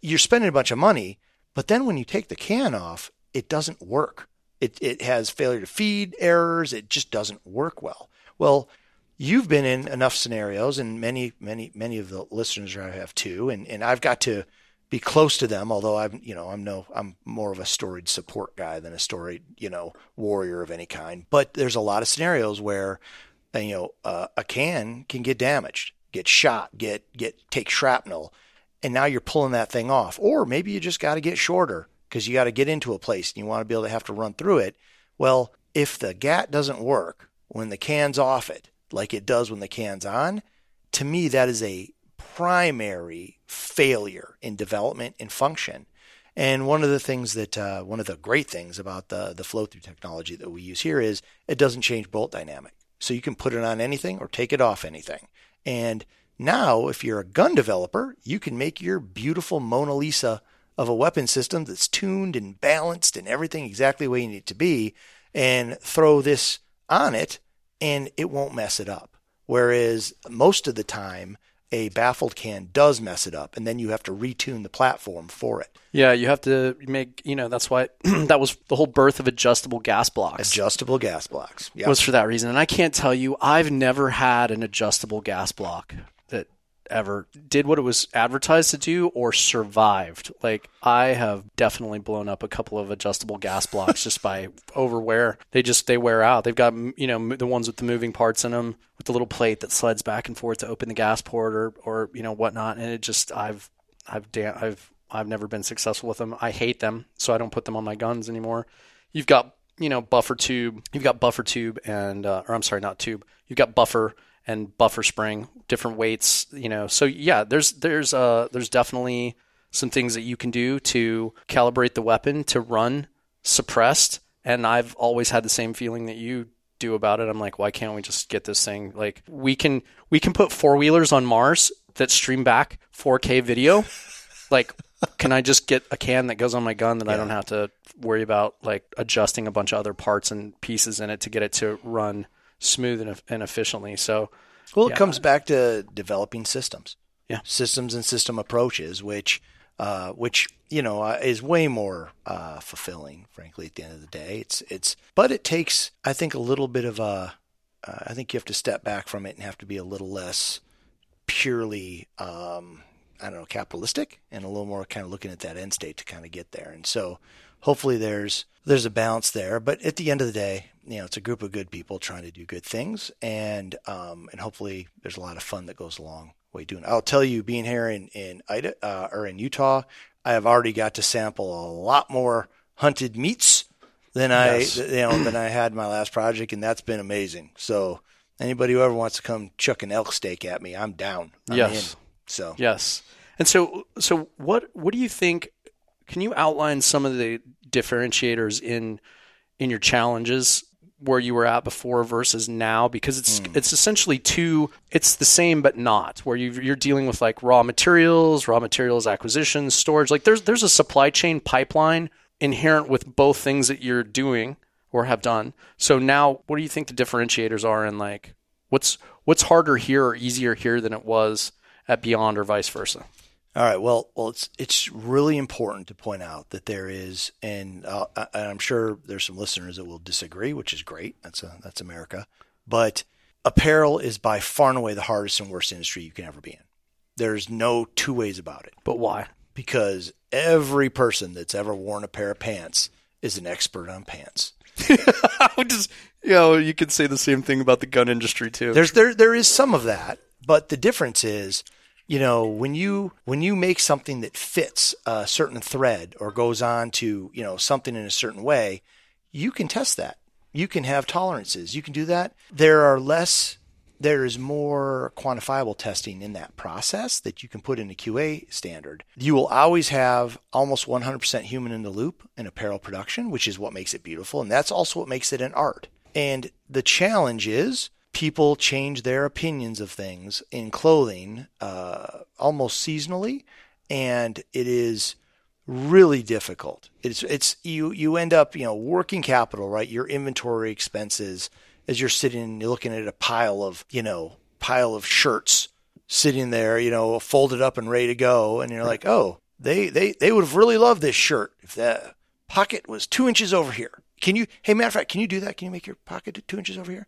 you're spending a bunch of money. But then when you take the can off, it doesn't work. It, it has failure to feed errors. It just doesn't work well. Well, you've been in enough scenarios, and many, many, many of the listeners I have too, and, and I've got to be close to them. Although I'm, you know, I'm no, I'm more of a storied support guy than a storied, you know, warrior of any kind. But there's a lot of scenarios where, you know, uh, a can can get damaged, get shot, get get take shrapnel, and now you're pulling that thing off. Or maybe you just got to get shorter because you got to get into a place and you want to be able to have to run through it. Well, if the GAT doesn't work when the can's off it, like it does when the can's on, to me that is a primary failure in development and function. And one of the things that uh, one of the great things about the the flow through technology that we use here is it doesn't change bolt dynamic. So you can put it on anything or take it off anything. And now, if you're a gun developer, you can make your beautiful Mona Lisa of a weapon system that's tuned and balanced and everything exactly way you need it to be, and throw this on it, and it won't mess it up. Whereas most of the time, a baffled can does mess it up, and then you have to retune the platform for it. Yeah, you have to make, you know, that's why [clears throat] that was the whole birth of adjustable gas blocks. Adjustable gas blocks. Yep. Was for that reason. And I can't tell you, I've never had an adjustable gas block ever did what it was advertised to do or survived. Like I have definitely blown up a couple of adjustable gas blocks just by [laughs] overwear. They just they wear out. They've got you know the ones with the moving parts in them with the little plate that slides back and forth to open the gas port or or you know whatnot. And it just I've I've da- I've I've never been successful with them. I hate them, so I don't put them on my guns anymore. You've got you know buffer tube. You've got buffer tube and uh, or I'm sorry, not tube. You've got buffer and buffer spring, different weights, you know. So yeah, there's there's uh there's definitely some things that you can do to calibrate the weapon to run suppressed. And I've always had the same feeling that you do about it. I'm like, why can't we just get this thing? Like we can we can put four wheelers on Mars that stream back 4K video. like, can I just get a can that goes on my gun that yeah. I don't have to worry about like adjusting a bunch of other parts and pieces in it to get it to run smooth and, and efficiently. So, well, it comes back to developing systems. Yeah, systems and system approaches, which uh, which you know uh, is way more uh, fulfilling, frankly. At the end of the day, it's it's but it takes I think a little bit of a uh, I think you have to step back from it and have to be a little less purely um, I don't know capitalistic and a little more kind of looking at that end state to kind of get there. And so hopefully there's there's a balance there. But at the end of the day, you know, it's a group of good people trying to do good things, and um, and hopefully there's a lot of fun that goes along way doing. It. I'll tell you, being here in in Ida, uh, or in Utah, I have already got to sample a lot more hunted meats than yes. I you know than I had my last project, and that's been amazing. So anybody who ever wants to come chuck an elk steak at me, I'm down. I'm yes. In. So yes. And so so what what do you think? Can you outline some of the differentiators in in your challenges where you were at before versus now because it's mm. it's essentially two it's the same but not where you you're dealing with like raw materials raw materials acquisition storage like there's there's a supply chain pipeline inherent with both things that you're doing or have done so now what do you think the differentiators are in like what's what's harder here or easier here than it was at beyond or vice versa All right. Well, well, it's it's really important to point out that there is, and, uh, and I'm sure there's some listeners that will disagree, which is great. That's a, that's America. But apparel is by far and away the hardest and worst industry you can ever be in. There's no two ways about it. But why? Because every person that's ever worn a pair of pants is an expert on pants. [laughs] just, you know, you could say the same thing about the gun industry too. There's there there is some of that, but the difference is, you know, when you when you make something that fits a certain thread or goes on to, you know, something in a certain way, you can test that. You can have tolerances. You can do that. There are less there is more quantifiable testing in that process that you can put in a QA standard. You will always have almost 100% human in the loop in apparel production, which is what makes it beautiful. And that's also what makes it an art. And the challenge is people change their opinions of things in clothing uh, almost seasonally. And it is really difficult. It's, it's, you, you end up, you know, working capital, right? Your inventory expenses, as you're sitting you're looking at a pile of, you know, pile of shirts sitting there, you know, folded up and ready to go. And you're like, oh, they, they, they would have really loved this shirt if the pocket was two inches over here. Can you, hey, matter of fact, can you do that? Can you make your pocket two inches over here?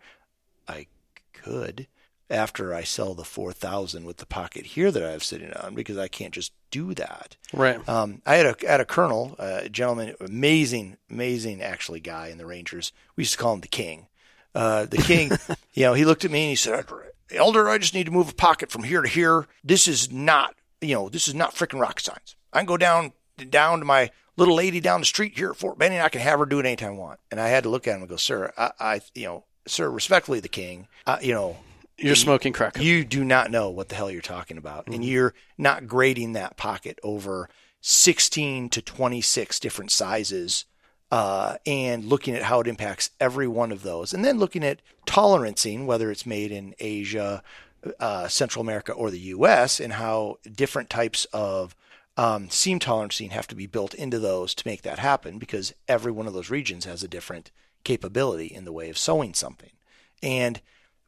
I could after I sell the 4000 with the pocket here that I have sitting on because I can't just do that. Right. Um, I had a, had a colonel, a gentleman, amazing, amazing actually guy in the Rangers. We used to call him the king uh, the king, [laughs] you know, he looked at me and he said, Elder, I just need to move a pocket from here to here. This is not, you know, this is not freaking rocket science. I can go down down to my little lady down the street here at Fort Benning. I can have her do it anytime I want. And I had to look at him and go, sir, I, I you know, sir, respectfully, the king, uh, you know, you're smoking crack. You do not know what the hell you're talking about, mm-hmm. and you're not grading that pocket over 16 to 26 different sizes uh, and looking at how it impacts every one of those, and then looking at tolerancing whether it's made in Asia, uh, Central America, or the U.S., and how different types of um, seam tolerancing have to be built into those to make that happen, because every one of those regions has a different capability in the way of sewing something. And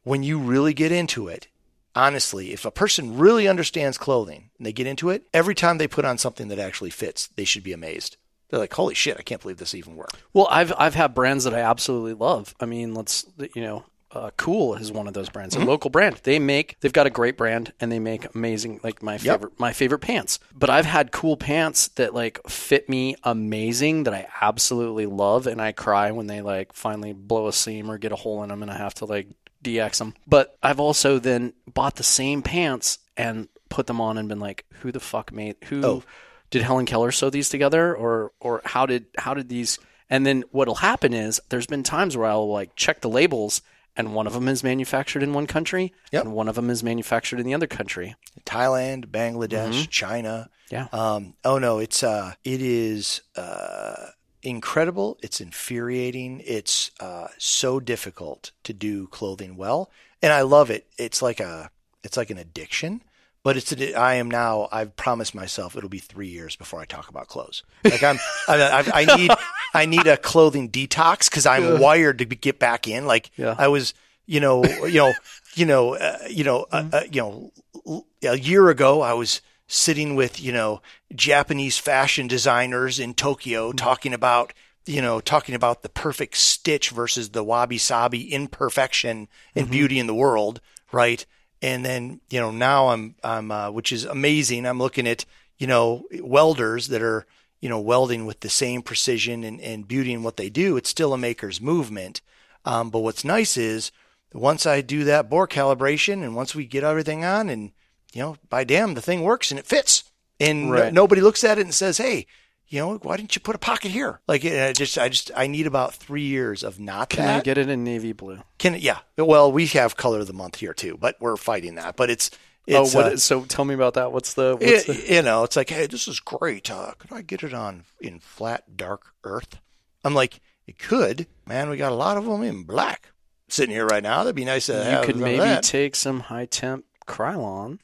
when you really get into it, honestly, if a person really understands clothing and they get into it, every time they put on something that actually fits, they should be amazed they're like, "Holy shit! I can't believe this even worked." Well, I've I've had brands that I absolutely love. I mean, let's you know, uh, Kühl is one of those brands, mm-hmm. a local brand. They make they've got a great brand and they make amazing like my favorite yep. my favorite pants. But I've had Kühl pants that like fit me amazing that I absolutely love and I cry when they like finally blow a seam or get a hole in them and I have to like DX them. But I've also then bought the same pants and put them on and been like, who the fuck made who oh did Helen Keller sew these together or or how did how did these and then what'll happen is there's been times where I'll like check the labels and one of them is manufactured in one country yep. and one of them is manufactured in the other country. Thailand, Bangladesh, mm-hmm. China. Yeah. Um, oh no, it's uh it is uh incredible. It's infuriating. It's uh, so difficult to do clothing well, and I love it. It's like a it's like an addiction but it's I am now. I've promised myself it'll be three years before I talk about clothes. Like I'm, [laughs] I, I, need I need a clothing detox because I'm yeah. wired to get back in. Like yeah. I was, you know, you know, you know, uh, you know, uh, mm-hmm. uh, you know, a year ago I was sitting with you know Japanese fashion designers in Tokyo mm-hmm. talking about you know, talking about the perfect stitch versus the wabi sabi imperfection and mm-hmm. beauty in the world, right? And then you know now I'm I'm uh, which is amazing. I'm looking at you know welders that are you know welding with the same precision and, and beauty in what they do. It's still a maker's movement. Um, but what's nice is once I do that bore calibration and once we get everything on and you know by damn the thing works and it fits and right. nobody looks at it and says hey you know, why didn't you put a pocket here? Like, I just, I just, I need about three years of not Can that. I get it in navy blue? Can yeah. Well, we have color of the month here too, but we're fighting that. But it's, it's oh, what, uh, so tell me about that. What's the, what's it, the... you know, it's like, hey, this is great. Uh, could I get it on in flat dark earth? I'm like, it could, man. We got a lot of them in black sitting here right now. That'd be nice to you have. You could maybe take some high temp Krylon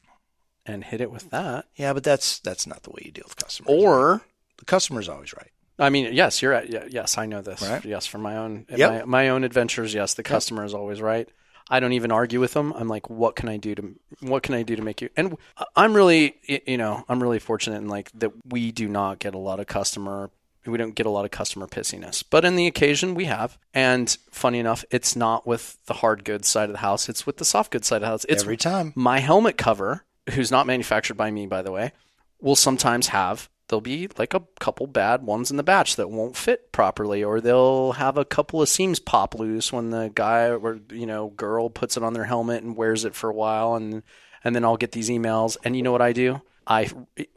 and hit it with that. Yeah, but that's that's not the way you deal with customers. Or the customer's always right. I mean, yes, you're right. Yes, I know this. Right? Yes, from my own yep. my, my own adventures. Yes, the customer yep. is always right. I don't even argue with them. I'm like, what can I do to what can I do to make you? And I'm really, you know, I'm really fortunate in like that we do not get a lot of customer. We don't get a lot of customer pissiness, but in the occasion we have. And funny enough, it's not with the hard goods side of the house; it's with the soft goods side of the house. It's Every time. my helmet cover, who's not manufactured by me, by the way, will sometimes have there'll be like a couple bad ones in the batch that won't fit properly, or they'll have a couple of seams pop loose when the guy or you know girl puts it on their helmet and wears it for a while, and and then I'll get these emails, and you know what I do? I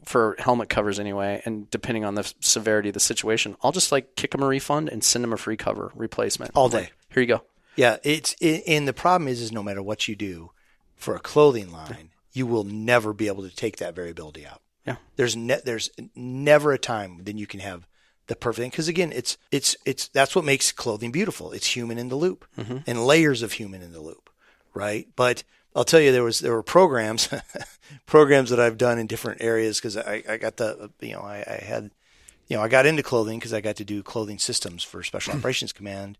for helmet covers anyway, and depending on the severity of the situation, I'll just like kick them a refund and send them a free cover replacement All Like, day. Here you go. Yeah, it's it, and the problem is, is no matter what you do for a clothing line, you will never be able to take that variability out. Yeah. There's ne- there's never a time then you can have the perfect thing because again, it's it's it's that's what makes clothing beautiful. It's human in the loop mm-hmm. and layers of human in the loop, right? But I'll tell you, there was there were programs [laughs] programs that I've done in different areas because I, I got the you know I, I had you know I got into clothing because I got to do clothing systems for Special [clears throat] Operations Command.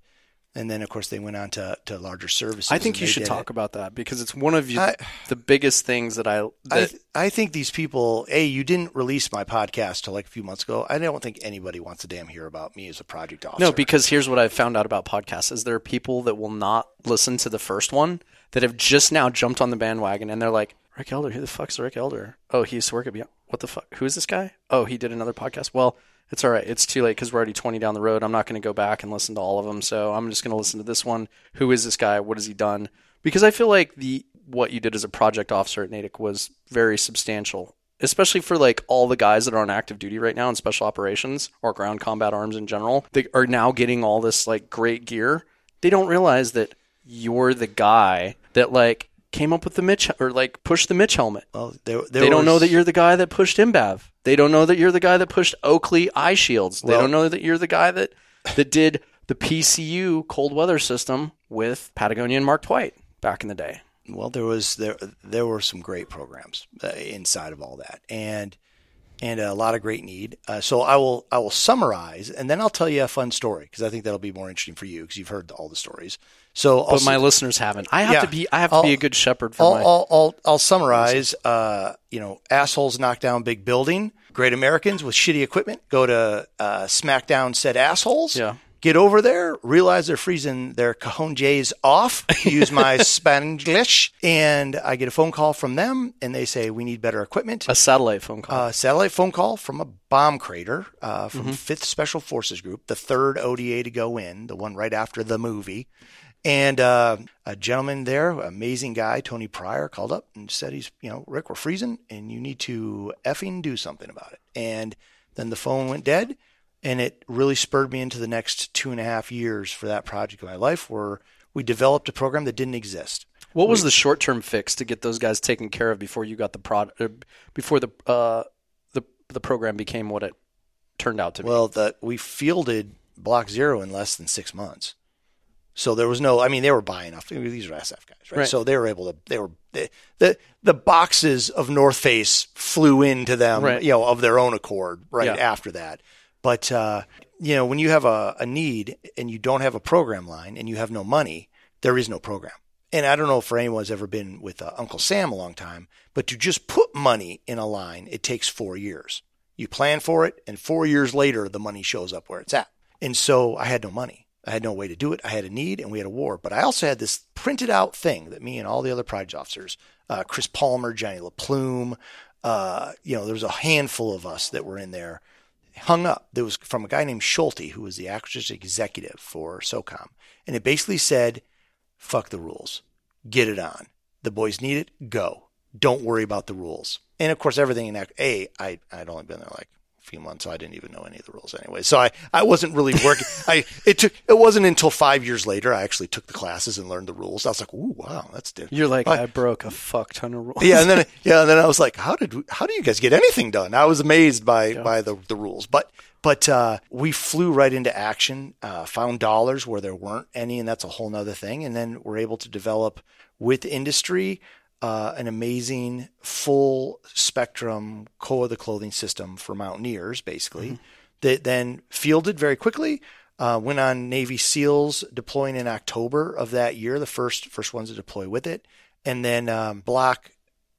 And then, of course, they went on to, to larger services. I think you should talk it. about that because it's one of you, I- the biggest things that I I, that th- I think these people, A, you didn't release my podcast till like a few months ago. I don't think anybody wants to damn hear about me as a project officer. No, because here's what I've found out about podcasts: is there are people that will not listen to the first one that have just now jumped on the bandwagon, and they're like, "Rick Elder, who the fuck's Rick Elder? Oh, he used to work at Beyond. What the fuck? Who is this guy? Oh, he did another podcast. Well, it's all right. It's too late because we're already 20 down the road. I'm not going to go back and listen to all of them. So I'm just going to listen to this one. Who is this guy? What has he done? Because I feel like the what you did as a project officer at Natick was very substantial especially for like all the guys that are on active duty right now in special operations or ground combat arms in general they are now getting all this like great gear they don't realize that you're the guy that like came up with the mitch or like pushed the mitch helmet. Well, there, there they don't know that you're the guy that pushed imbav they don't know that you're the guy that pushed oakley eye shields. They Well- don't know that you're the guy that that did the pcu cold weather system with patagonia and mark twight back in the day. Well there was there there were some great programs uh, inside of all that and and a lot of great need. Uh, so i will i will summarize and then i'll tell you a fun story because i think that'll be more interesting for you because you've heard all the stories so I'll but my listeners haven't i have Yeah. to be i have to I'll- be a good shepherd for I'll, my I'll, I'll, I'll summarize. Uh, you know, assholes knock down big building. Great Americans with shitty equipment go to uh, smack down said assholes. Yeah. Get over there, realize they're freezing their cajon jays off. [laughs] Use my Spanglish, and I get a phone call from them, and they say we need better equipment. a satellite phone call A satellite phone call from a bomb crater uh, from Fifth Special Forces Group, the third ODA to go in, the one right after the movie. And uh, a gentleman there, amazing guy, Tony Pryor, called up and said, "He's, you know, Rick, we're freezing, and you need to effing do something about it." And then the phone went dead, and it really spurred me into the next two and a half years for that project of my life, where we developed a program that didn't exist. What was the short term fix to get those guys taken care of before you got the prod, uh, before the uh, the the program became what it turned out to be? Well, the, we fielded Block Zero in less than six months. So there was no, I mean, they were buying off. These are SF guys, right? Right. So they were able to, they were, they, the, the boxes of North Face flew into them, Right. you know, of their own accord right Yeah. after that. But, uh, you know, when you have a, a need and you don't have a program line and you have no money, there is no program. And I don't know if anyone's ever been with uh, Uncle Sam a long time, but to just put money in a line, it takes four years. You plan for it, and four years later, the money shows up where it's at. And so I had no money. I had no way to do it. I had a need, and we had a war. But I also had this printed out thing that me and all the other project officers, uh, Chris Palmer, Johnny LaPlume, uh, you know, there was a handful of us that were in there, hung up. There was from a guy named Schulte, who was the acquisition executive for SOCOM. And it basically said, fuck the rules. Get it on. The boys need it. Go. Don't worry about the rules. And of course, everything in that, A, I, I'd only been there like few months, so I didn't even know any of the rules anyway. So I, I wasn't really working. [laughs] I, it took, it wasn't until five years later, I actually took the classes and learned the rules. I was like, ooh, wow, that's different. You're like, I- I broke a fuck ton of rules. yeah, and then [laughs] yeah, and then I was like, how did we, how do you guys get anything done? I was amazed by by the the rules, but but uh, we flew right into action, uh, found dollars where there weren't any, and that's a whole nother thing. And then we're able to develop with industry uh, an amazing full spectrum core of the clothing system for mountaineers, basically. That then fielded very quickly. Uh, went on Navy SEALs deploying in October of that year, the first first ones to deploy with it, and then um, Block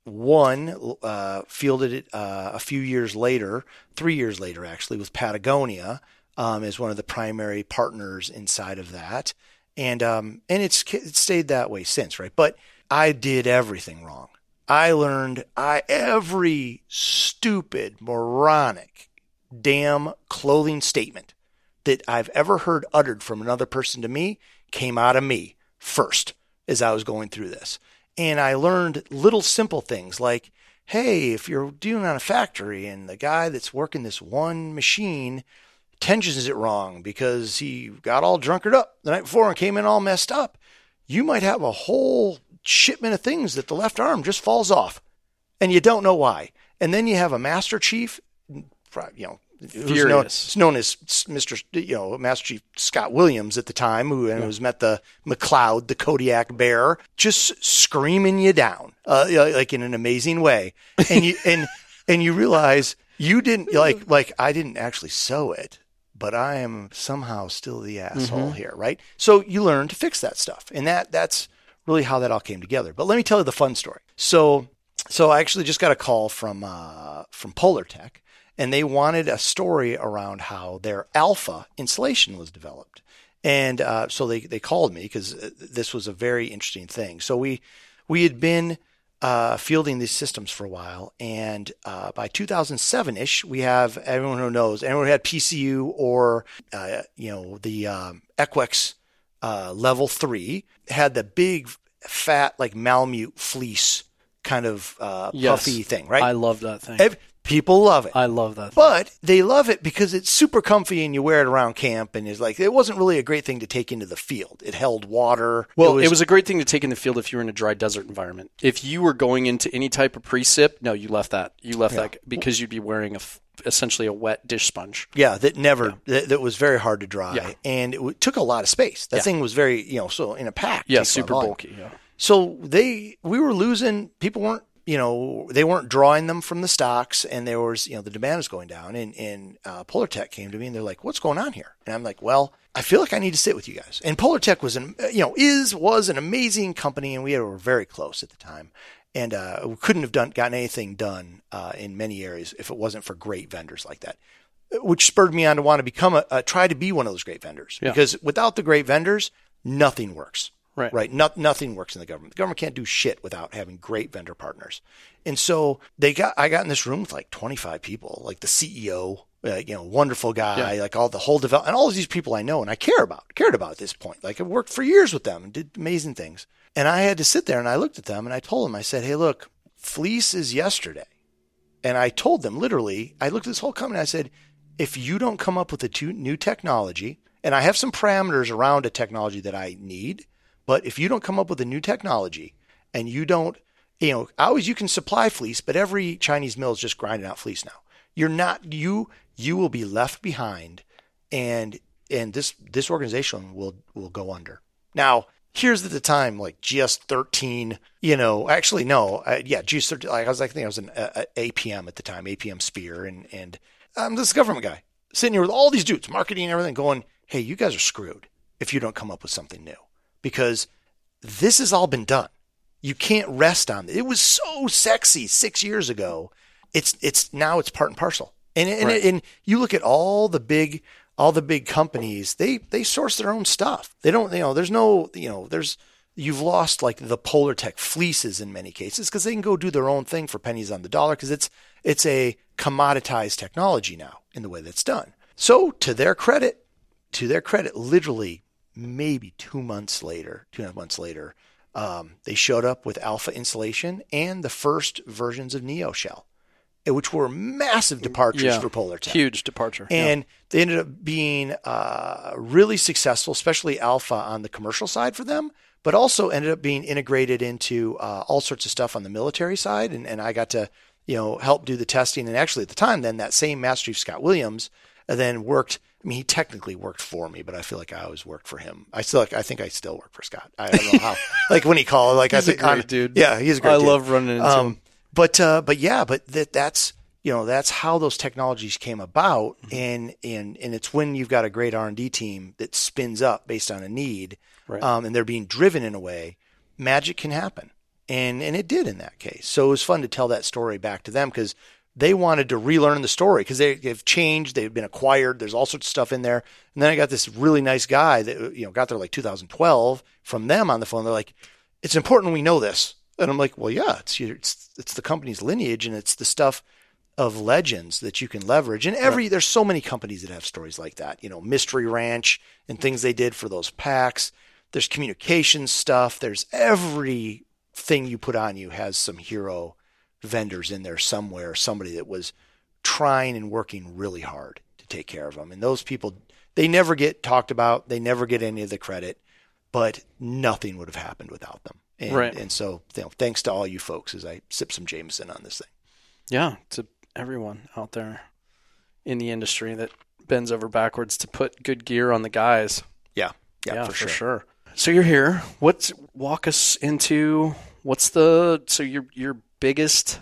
One uh, fielded it uh, a few years later, three years later actually, with Patagonia um, as one of the primary partners inside of that, and um, and it's it stayed that way since, right? But I did everything wrong. I learned I every stupid, moronic, damn clothing statement that I've ever heard uttered from another person to me came out of me first as I was going through this. And I learned little simple things like, hey, if you're doing on a factory and the guy that's working this one machine tensions it wrong because he got all drunkered up the night before and came in all messed up, you might have a whole shipment of things that the left arm just falls off and you don't know why. And then you have a master chief, you know, who's known, known, as Mr. You know, Master Chief Scott Williams at the time, who yeah. was met the McLeod, the Kodiak bear, just screaming you down, uh, like in an amazing way, and you and [laughs] and you realize you didn't like like I didn't actually sew it, but I am somehow still the asshole mm-hmm. here, right? So you learn to fix that stuff, and that that's really how that all came together. But let me tell you the fun story. So so I actually just got a call from uh, from Polartec and they wanted a story around how their alpha insulation was developed. And uh, so they, they called me because uh, this was a very interesting thing. So we we had been uh, fielding these systems for a while, and uh, by 2007 ish, we have everyone who knows anyone who had PCU or uh, you know the um, ECWCS uh, level three had the big fat like Malamute fleece kind of yes. puffy thing, right? I love that thing. People love it. I love that. But they love it because it's super comfy and you wear it around camp and it's like it wasn't really a great thing to take into the field. It held water. Well, it was, it was a great thing to take in the field if you were in a dry desert environment. If you were going into any type of precip, no, you left that. You left yeah. that because you'd be wearing a essentially a wet dish sponge. Yeah, that never yeah. That, that, was very hard to dry yeah. and it w- took a lot of space. That thing was very, you know, so in a pack. Yeah, super bulky, yeah. So they we were losing people weren't you know, they weren't drawing them from the stocks and there was, you know, the demand was going down. And, and uh, Polartec came to me and they're like, what's going on here? And I'm like, well, I feel like I need to sit with you guys. And Polartec was an, you know, is, was an amazing company and we were very close at the time. And uh, we couldn't have done, gotten anything done uh, in many areas if it wasn't for great vendors like that, which spurred me on to want to become a, a try to be one of those great vendors. Yeah. Because without the great vendors, nothing works. Right. Right. No, nothing works in the government. The government can't do shit without having great vendor partners. And so they got, I got in this room with like 25 people, like the CEO, uh, you know, wonderful guy, yeah. like all the whole develop, and all of these people I know and I care about, cared about at this point. Like I worked for years with them and did amazing things. And I had to sit there and I looked at them and I told them, I said, Hey, look, fleece is yesterday. And I told them literally, I looked at this whole company. I said, if you don't come up with a new technology, and I have some parameters around a technology that I need, but if you don't come up with a new technology and you don't, you know, always you can supply fleece, but every Chinese mill is just grinding out fleece now. You're not you you will be left behind, and and this this organization will will go under. Now here's at the time like GS 13, you know, actually no, uh, yeah, GS 13. Like I was like, I think I was an uh, APM at the time, APM Spear, and and I'm this government guy sitting here with all these dudes, marketing and everything, going, hey, you guys are screwed if you don't come up with something new because this has all been done. You can't rest on it. It was so sexy six years ago. It's it's now it's part and parcel. And and, right. and you look at all the big all the big companies. They they source their own stuff. They don't you know. There's no you know. There's you've lost like the Polartec fleeces in many cases because they can go do their own thing for pennies on the dollar because it's it's a commoditized technology now in the way that's done. So to their credit, to their credit, literally maybe two months later, two and a half months later, um, they showed up with alpha insulation and the first versions of NeoShell, eh, which were massive departures yeah, for Polartec. Huge departure. And yeah. they ended up being uh, really successful, especially alpha on the commercial side for them, but also ended up being integrated into uh, all sorts of stuff on the military side. And, and I got to, you know, help do the testing. And actually at the time, then that same Master Chief Scott Williams uh, then worked I mean, he technically worked for me, but I feel like I always worked for him. I still, like, I think I still work for Scott. I don't know how. [laughs] like when he called, like he's I think, a great dude. Yeah, he's a great. I dude. love running into um, him. But, uh, but yeah, but that that's you know that's how those technologies came about Mm-hmm. and and and it's when you've got a great r&d team that spins up based on a need Right. um, and they're being driven in a way magic can happen and and it did in that case so it was fun to tell that story back to them because they wanted to relearn the story because they, they've changed they've been acquired there's all sorts of stuff in there and then i got this really nice guy that you know got there like 2012 from them on the phone they're like it's important we know this and i'm like well yeah it's it's it's the company's lineage and it's the stuff of legends that you can leverage. And every there's so many companies that have stories like that. You know, Mystery Ranch and things they did for those packs. There's communication stuff. There's everything you put on you has some hero vendors in there somewhere. Somebody that was trying and working really hard to take care of them. And those people, they never get talked about. They never get any of the credit. But nothing would have happened without them. And, Right. and so, you know, thanks to all you folks as I sip some Jameson on this thing. Yeah, to everyone out there in the industry that bends over backwards to put good gear on the guys. Yeah. Yeah, for, sure. So you're here. What's walk us into what's the so your your biggest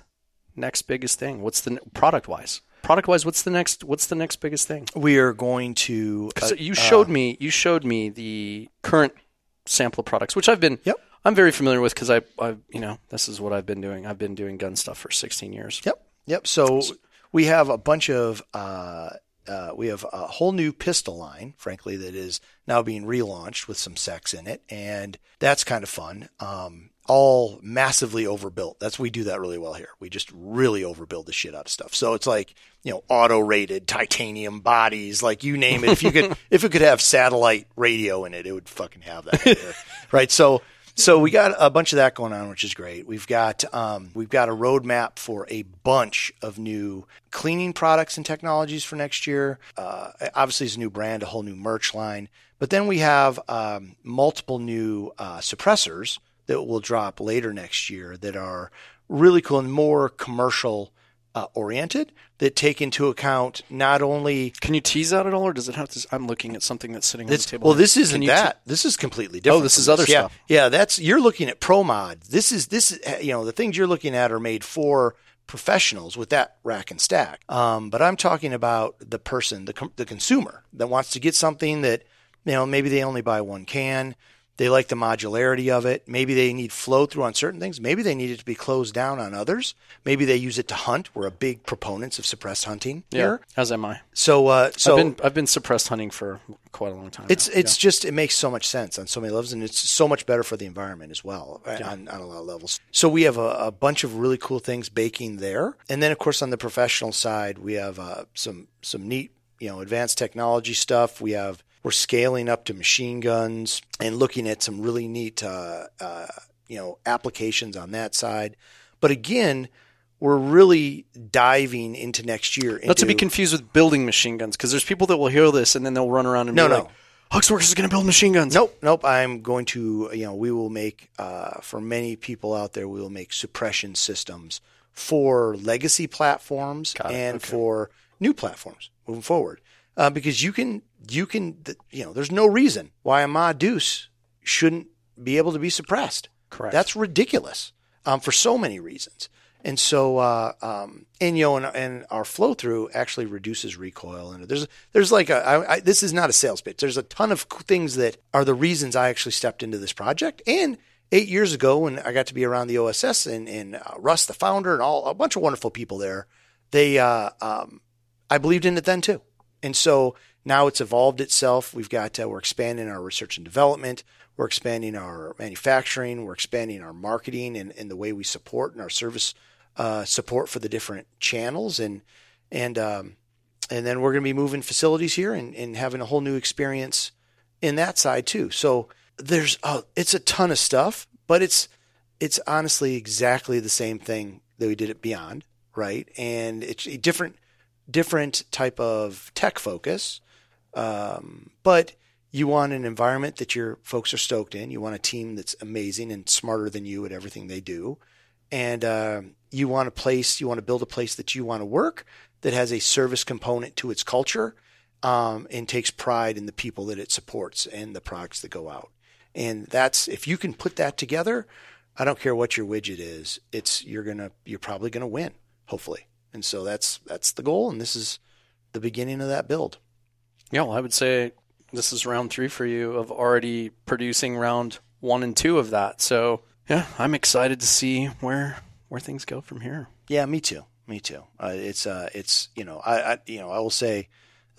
next biggest thing? What's the product wise? Product wise, what's the next what's the next biggest thing? We are going to. uh, you showed me you showed me the current sample of products, which I've been Yep. I'm very familiar with because I I you know this is what I've been doing. I've been doing gun stuff for 16 years. Yep. Yep. So we have a bunch of. Uh, uh, we have a whole new pistol line, frankly, that is now being relaunched with some sex in it, and that's kind of fun. Um, all massively overbuilt. That's we do that really well here. We just really overbuild the shit out of stuff. So it's like you know auto rated titanium bodies, like you name it. If you could, [laughs] if it could have satellite radio in it, it would fucking have that, right, [laughs] right? So so we got a bunch of that going on, which is great. We've got um, we've got a roadmap for a bunch of new cleaning products and technologies for next year. Uh, obviously, it's a new brand, a whole new merch line. But then we have um, multiple new uh, suppressors that will drop later next year that are really cool and more commercial uh, oriented that take into account not only Can you tease that at all, or does it have to? I'm looking at something that's sitting on the table. well, this isn't that. this is completely different. Oh, this is other yeah. stuff. Yeah, that's you're looking at pro mod. This is this is you know the things you're looking at are made for professionals with that rack and stack. Um, but I'm talking about the person, the com- the consumer that wants to get something that you know maybe they only buy one can. They like the modularity of it. Maybe they need flow through on certain things. Maybe they need it to be closed down on others. Maybe they use it to hunt. We're a big proponents of suppressed hunting yeah, here. as am I. So, uh, so I've been I've been suppressed hunting for quite a long time. it's now. it's just it makes so much sense on so many levels, and it's so much better for the environment as well uh, on, on a lot of levels. So we have a, a bunch of really cool things baking there, and then of course on the professional side we have uh, some some neat you know advanced technology stuff. We have we're scaling up to machine guns and looking at some really neat uh, uh, you know applications on that side. But again, we're really diving into next year. not to be confused with building machine guns because there's people that will hear this and then they'll run around and No, be no. like, HUXWRX is going to build machine guns. Nope, nope. I'm going to, you know, we will make, uh, for many people out there, we will make suppression systems for legacy platforms and okay. for new platforms moving forward. Uh, because you can, you can, you know, there's no reason why a Ma Deuce shouldn't be able to be suppressed. Correct. That's ridiculous um, for so many reasons. And so, uh, um, and you know, and, and our flow through actually reduces recoil. And there's, there's like a, I, I, this is not a sales pitch. There's a ton of things that are the reasons I actually stepped into this project. And eight years ago, when I got to be around the OSS and, and uh, Russ, the founder, and all a bunch of wonderful people there, they, uh, um, I believed in it then too. And so now it's evolved itself. We've got, uh, we're expanding our research and development. We're expanding our manufacturing. We're expanding our marketing and, and the way we support and our service uh, support for the different channels. And, and, um, and then we're going to be moving facilities here and, and having a whole new experience in that side too. So there's, it's a ton of stuff, but it's, it's honestly exactly the same thing that we did at Beyond, right? And it's a different, different type of tech focus. Um, but you want an environment that your folks are stoked in. You want a team that's amazing and smarter than you at everything they do. And um you want a place, you want to build a place that you want to work that has a service component to its culture um, and takes pride in the people that it supports and the products that go out. And that's if you can put that together, I don't care what your widget is, it's you're gonna you're probably gonna win, hopefully. And so that's that's the goal, and this is the beginning of that build. Yeah, well, I would say this is round three for you of already producing round one and two of that. So yeah, I'm excited to see where where things go from here. Yeah, me too. Me too. Uh, it's uh, it's you know, I, I you know, I will say,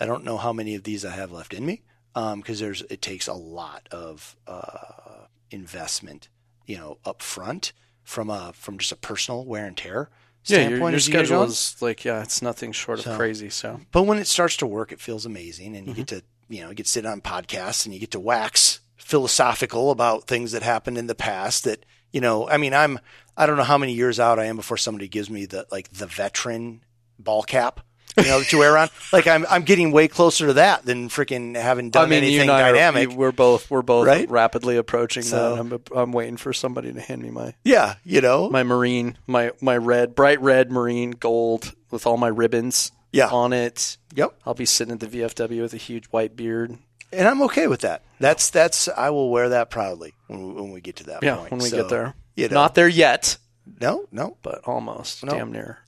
I don't know how many of these I have left in me, um, because there's it takes a lot of uh, investment, you know, up front from a from just a personal wear and tear yeah, your, your you get schedule going. is like yeah, it's nothing short of crazy. So But when it starts to work, it feels amazing, and you get Mm-hmm. to you know you get to sit on podcasts and you get to wax philosophical about things that happened in the past. That you know, I mean, I'm I don't know how many years out I am before somebody gives me the like the veteran ball cap. You know, to wear on. Like I'm, I'm getting way closer to that than freaking having done anything dynamic. we're both we're both Right? rapidly approaching So- that. I'm I'm waiting for somebody to hand me my yeah, you know, my marine, my my red, bright red marine gold with all my ribbons Yeah. on it. yep. I'll be sitting at the VFW with a huge white beard. And I'm okay with that. That's that's I will wear that proudly when we, when we get to that Yeah, point. when we So, get there. you know. Not there yet, No, no, but almost, No. damn near.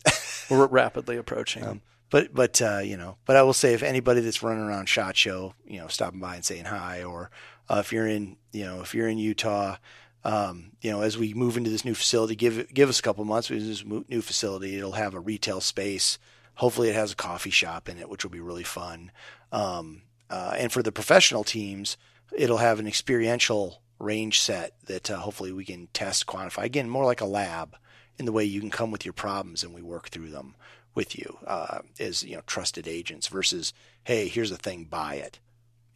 We're rapidly approaching. Um, But but uh, you know, but I will say if anybody that's running around Shot Show, you know, stopping by and saying hi, or uh, if you're in, you know, if you're in Utah, um, you know, as we move into this new facility, give give us a couple months. With this new facility, it'll have a retail space. Hopefully, it has a coffee shop in it, which will be really fun. Um, uh, and for the professional teams, it'll have an experiential range set that uh, hopefully we can test, quantify. Again, more like a lab in the way you can come with your problems and we work through them with you uh, as you know trusted agents versus hey here's the thing buy it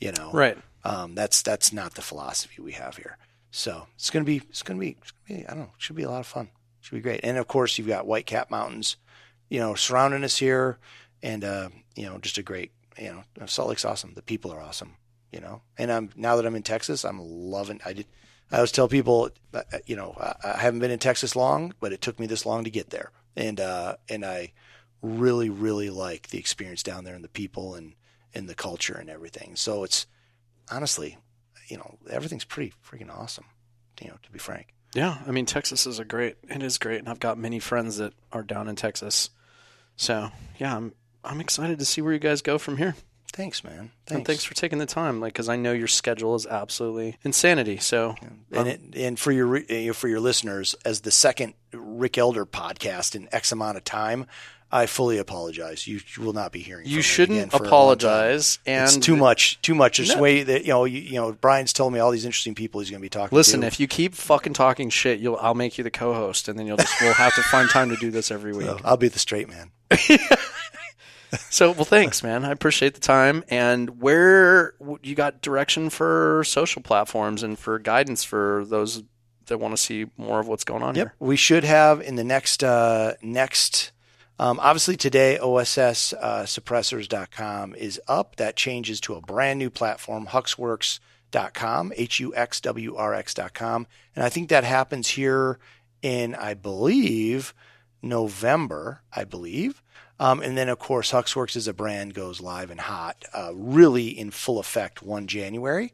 you know? Right. um, that's that's not the philosophy we have here. So it's gonna be it's gonna be, it's gonna be I don't know it should be a lot of fun. Should be great. And of course you've got White Cap Mountains you know surrounding us here and uh, you know just a great you know Salt Lake's awesome. The people are awesome you know? And I'm now that I'm in Texas I'm loving I did I always tell people, uh, you know, I, I haven't been in Texas long, but it took me this long to get there, and uh, and I really, really like the experience down there and the people and and the culture and everything. So it's honestly, you know, everything's pretty freaking awesome, you know, to be frank. Yeah, I mean Texas is a great. It is great, and I've got many friends that are down in Texas. So yeah, I'm I'm excited to see where you guys go from here. Thanks, man. And thanks for taking the time, like because I know your schedule is absolutely insanity. So and it, and for your re- for your listeners, as the second Rick Elder podcast in X amount of time, I fully apologize. You, you will not be hearing. you shouldn't again for a long time. apologize. And it's too much. Too much. It's No. way that you know. You, you know, Brian's told me all these interesting people he's going to be talking. Listen, to. if you keep fucking talking shit, you'll I'll make you the co-host, and then you'll just we'll have to find time to do this every week. [laughs] So, I'll be the straight man. [laughs] So, well, thanks, man. I appreciate the time. And where you got direction for social platforms and for guidance for those that want to see more of what's going on Yep. here. We should have in the next uh, next. Um, obviously, today OSS uh, suppressors.com is up. That changes to a brand new platform, HUXWRX.com, H U X W R X.com. And I think that happens here in, I believe, November, I believe. Um, and then, of course, HUXWRX as a brand goes live and hot, uh, really in full effect 1 January.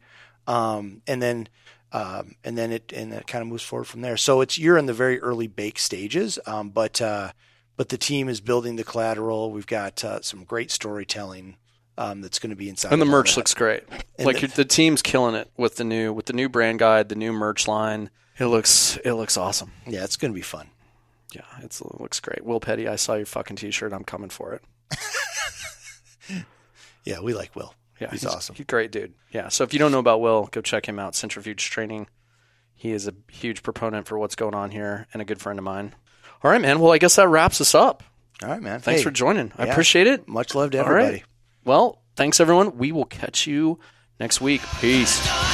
Um, and then um, and then it and it kind of moves forward from there. So it's you're in the very early bake stages, um, but uh, but the team is building the collateral. We've got uh, some great storytelling um, that's going to be inside. And the merch that. looks great. And like the- the, team's killing it with the new with the new brand guide, the new merch line. It looks it looks awesome. yeah, it's going to be fun. Yeah, it's, it looks great. Will Petty, I saw your fucking t-shirt. I'm coming for it. [laughs] Yeah, we like Will. Yeah, he's, awesome. He's a great dude. Yeah. So if you don't know about Will, go check him out. Centrifuge Training. He is a huge proponent for what's going on here and a good friend of mine. All right, man. Well, I guess that wraps us up. All right, man. Thanks Hey, for joining. I yeah. appreciate it. Much love to All right. everybody. Well, thanks everyone. We will catch you next week. Peace.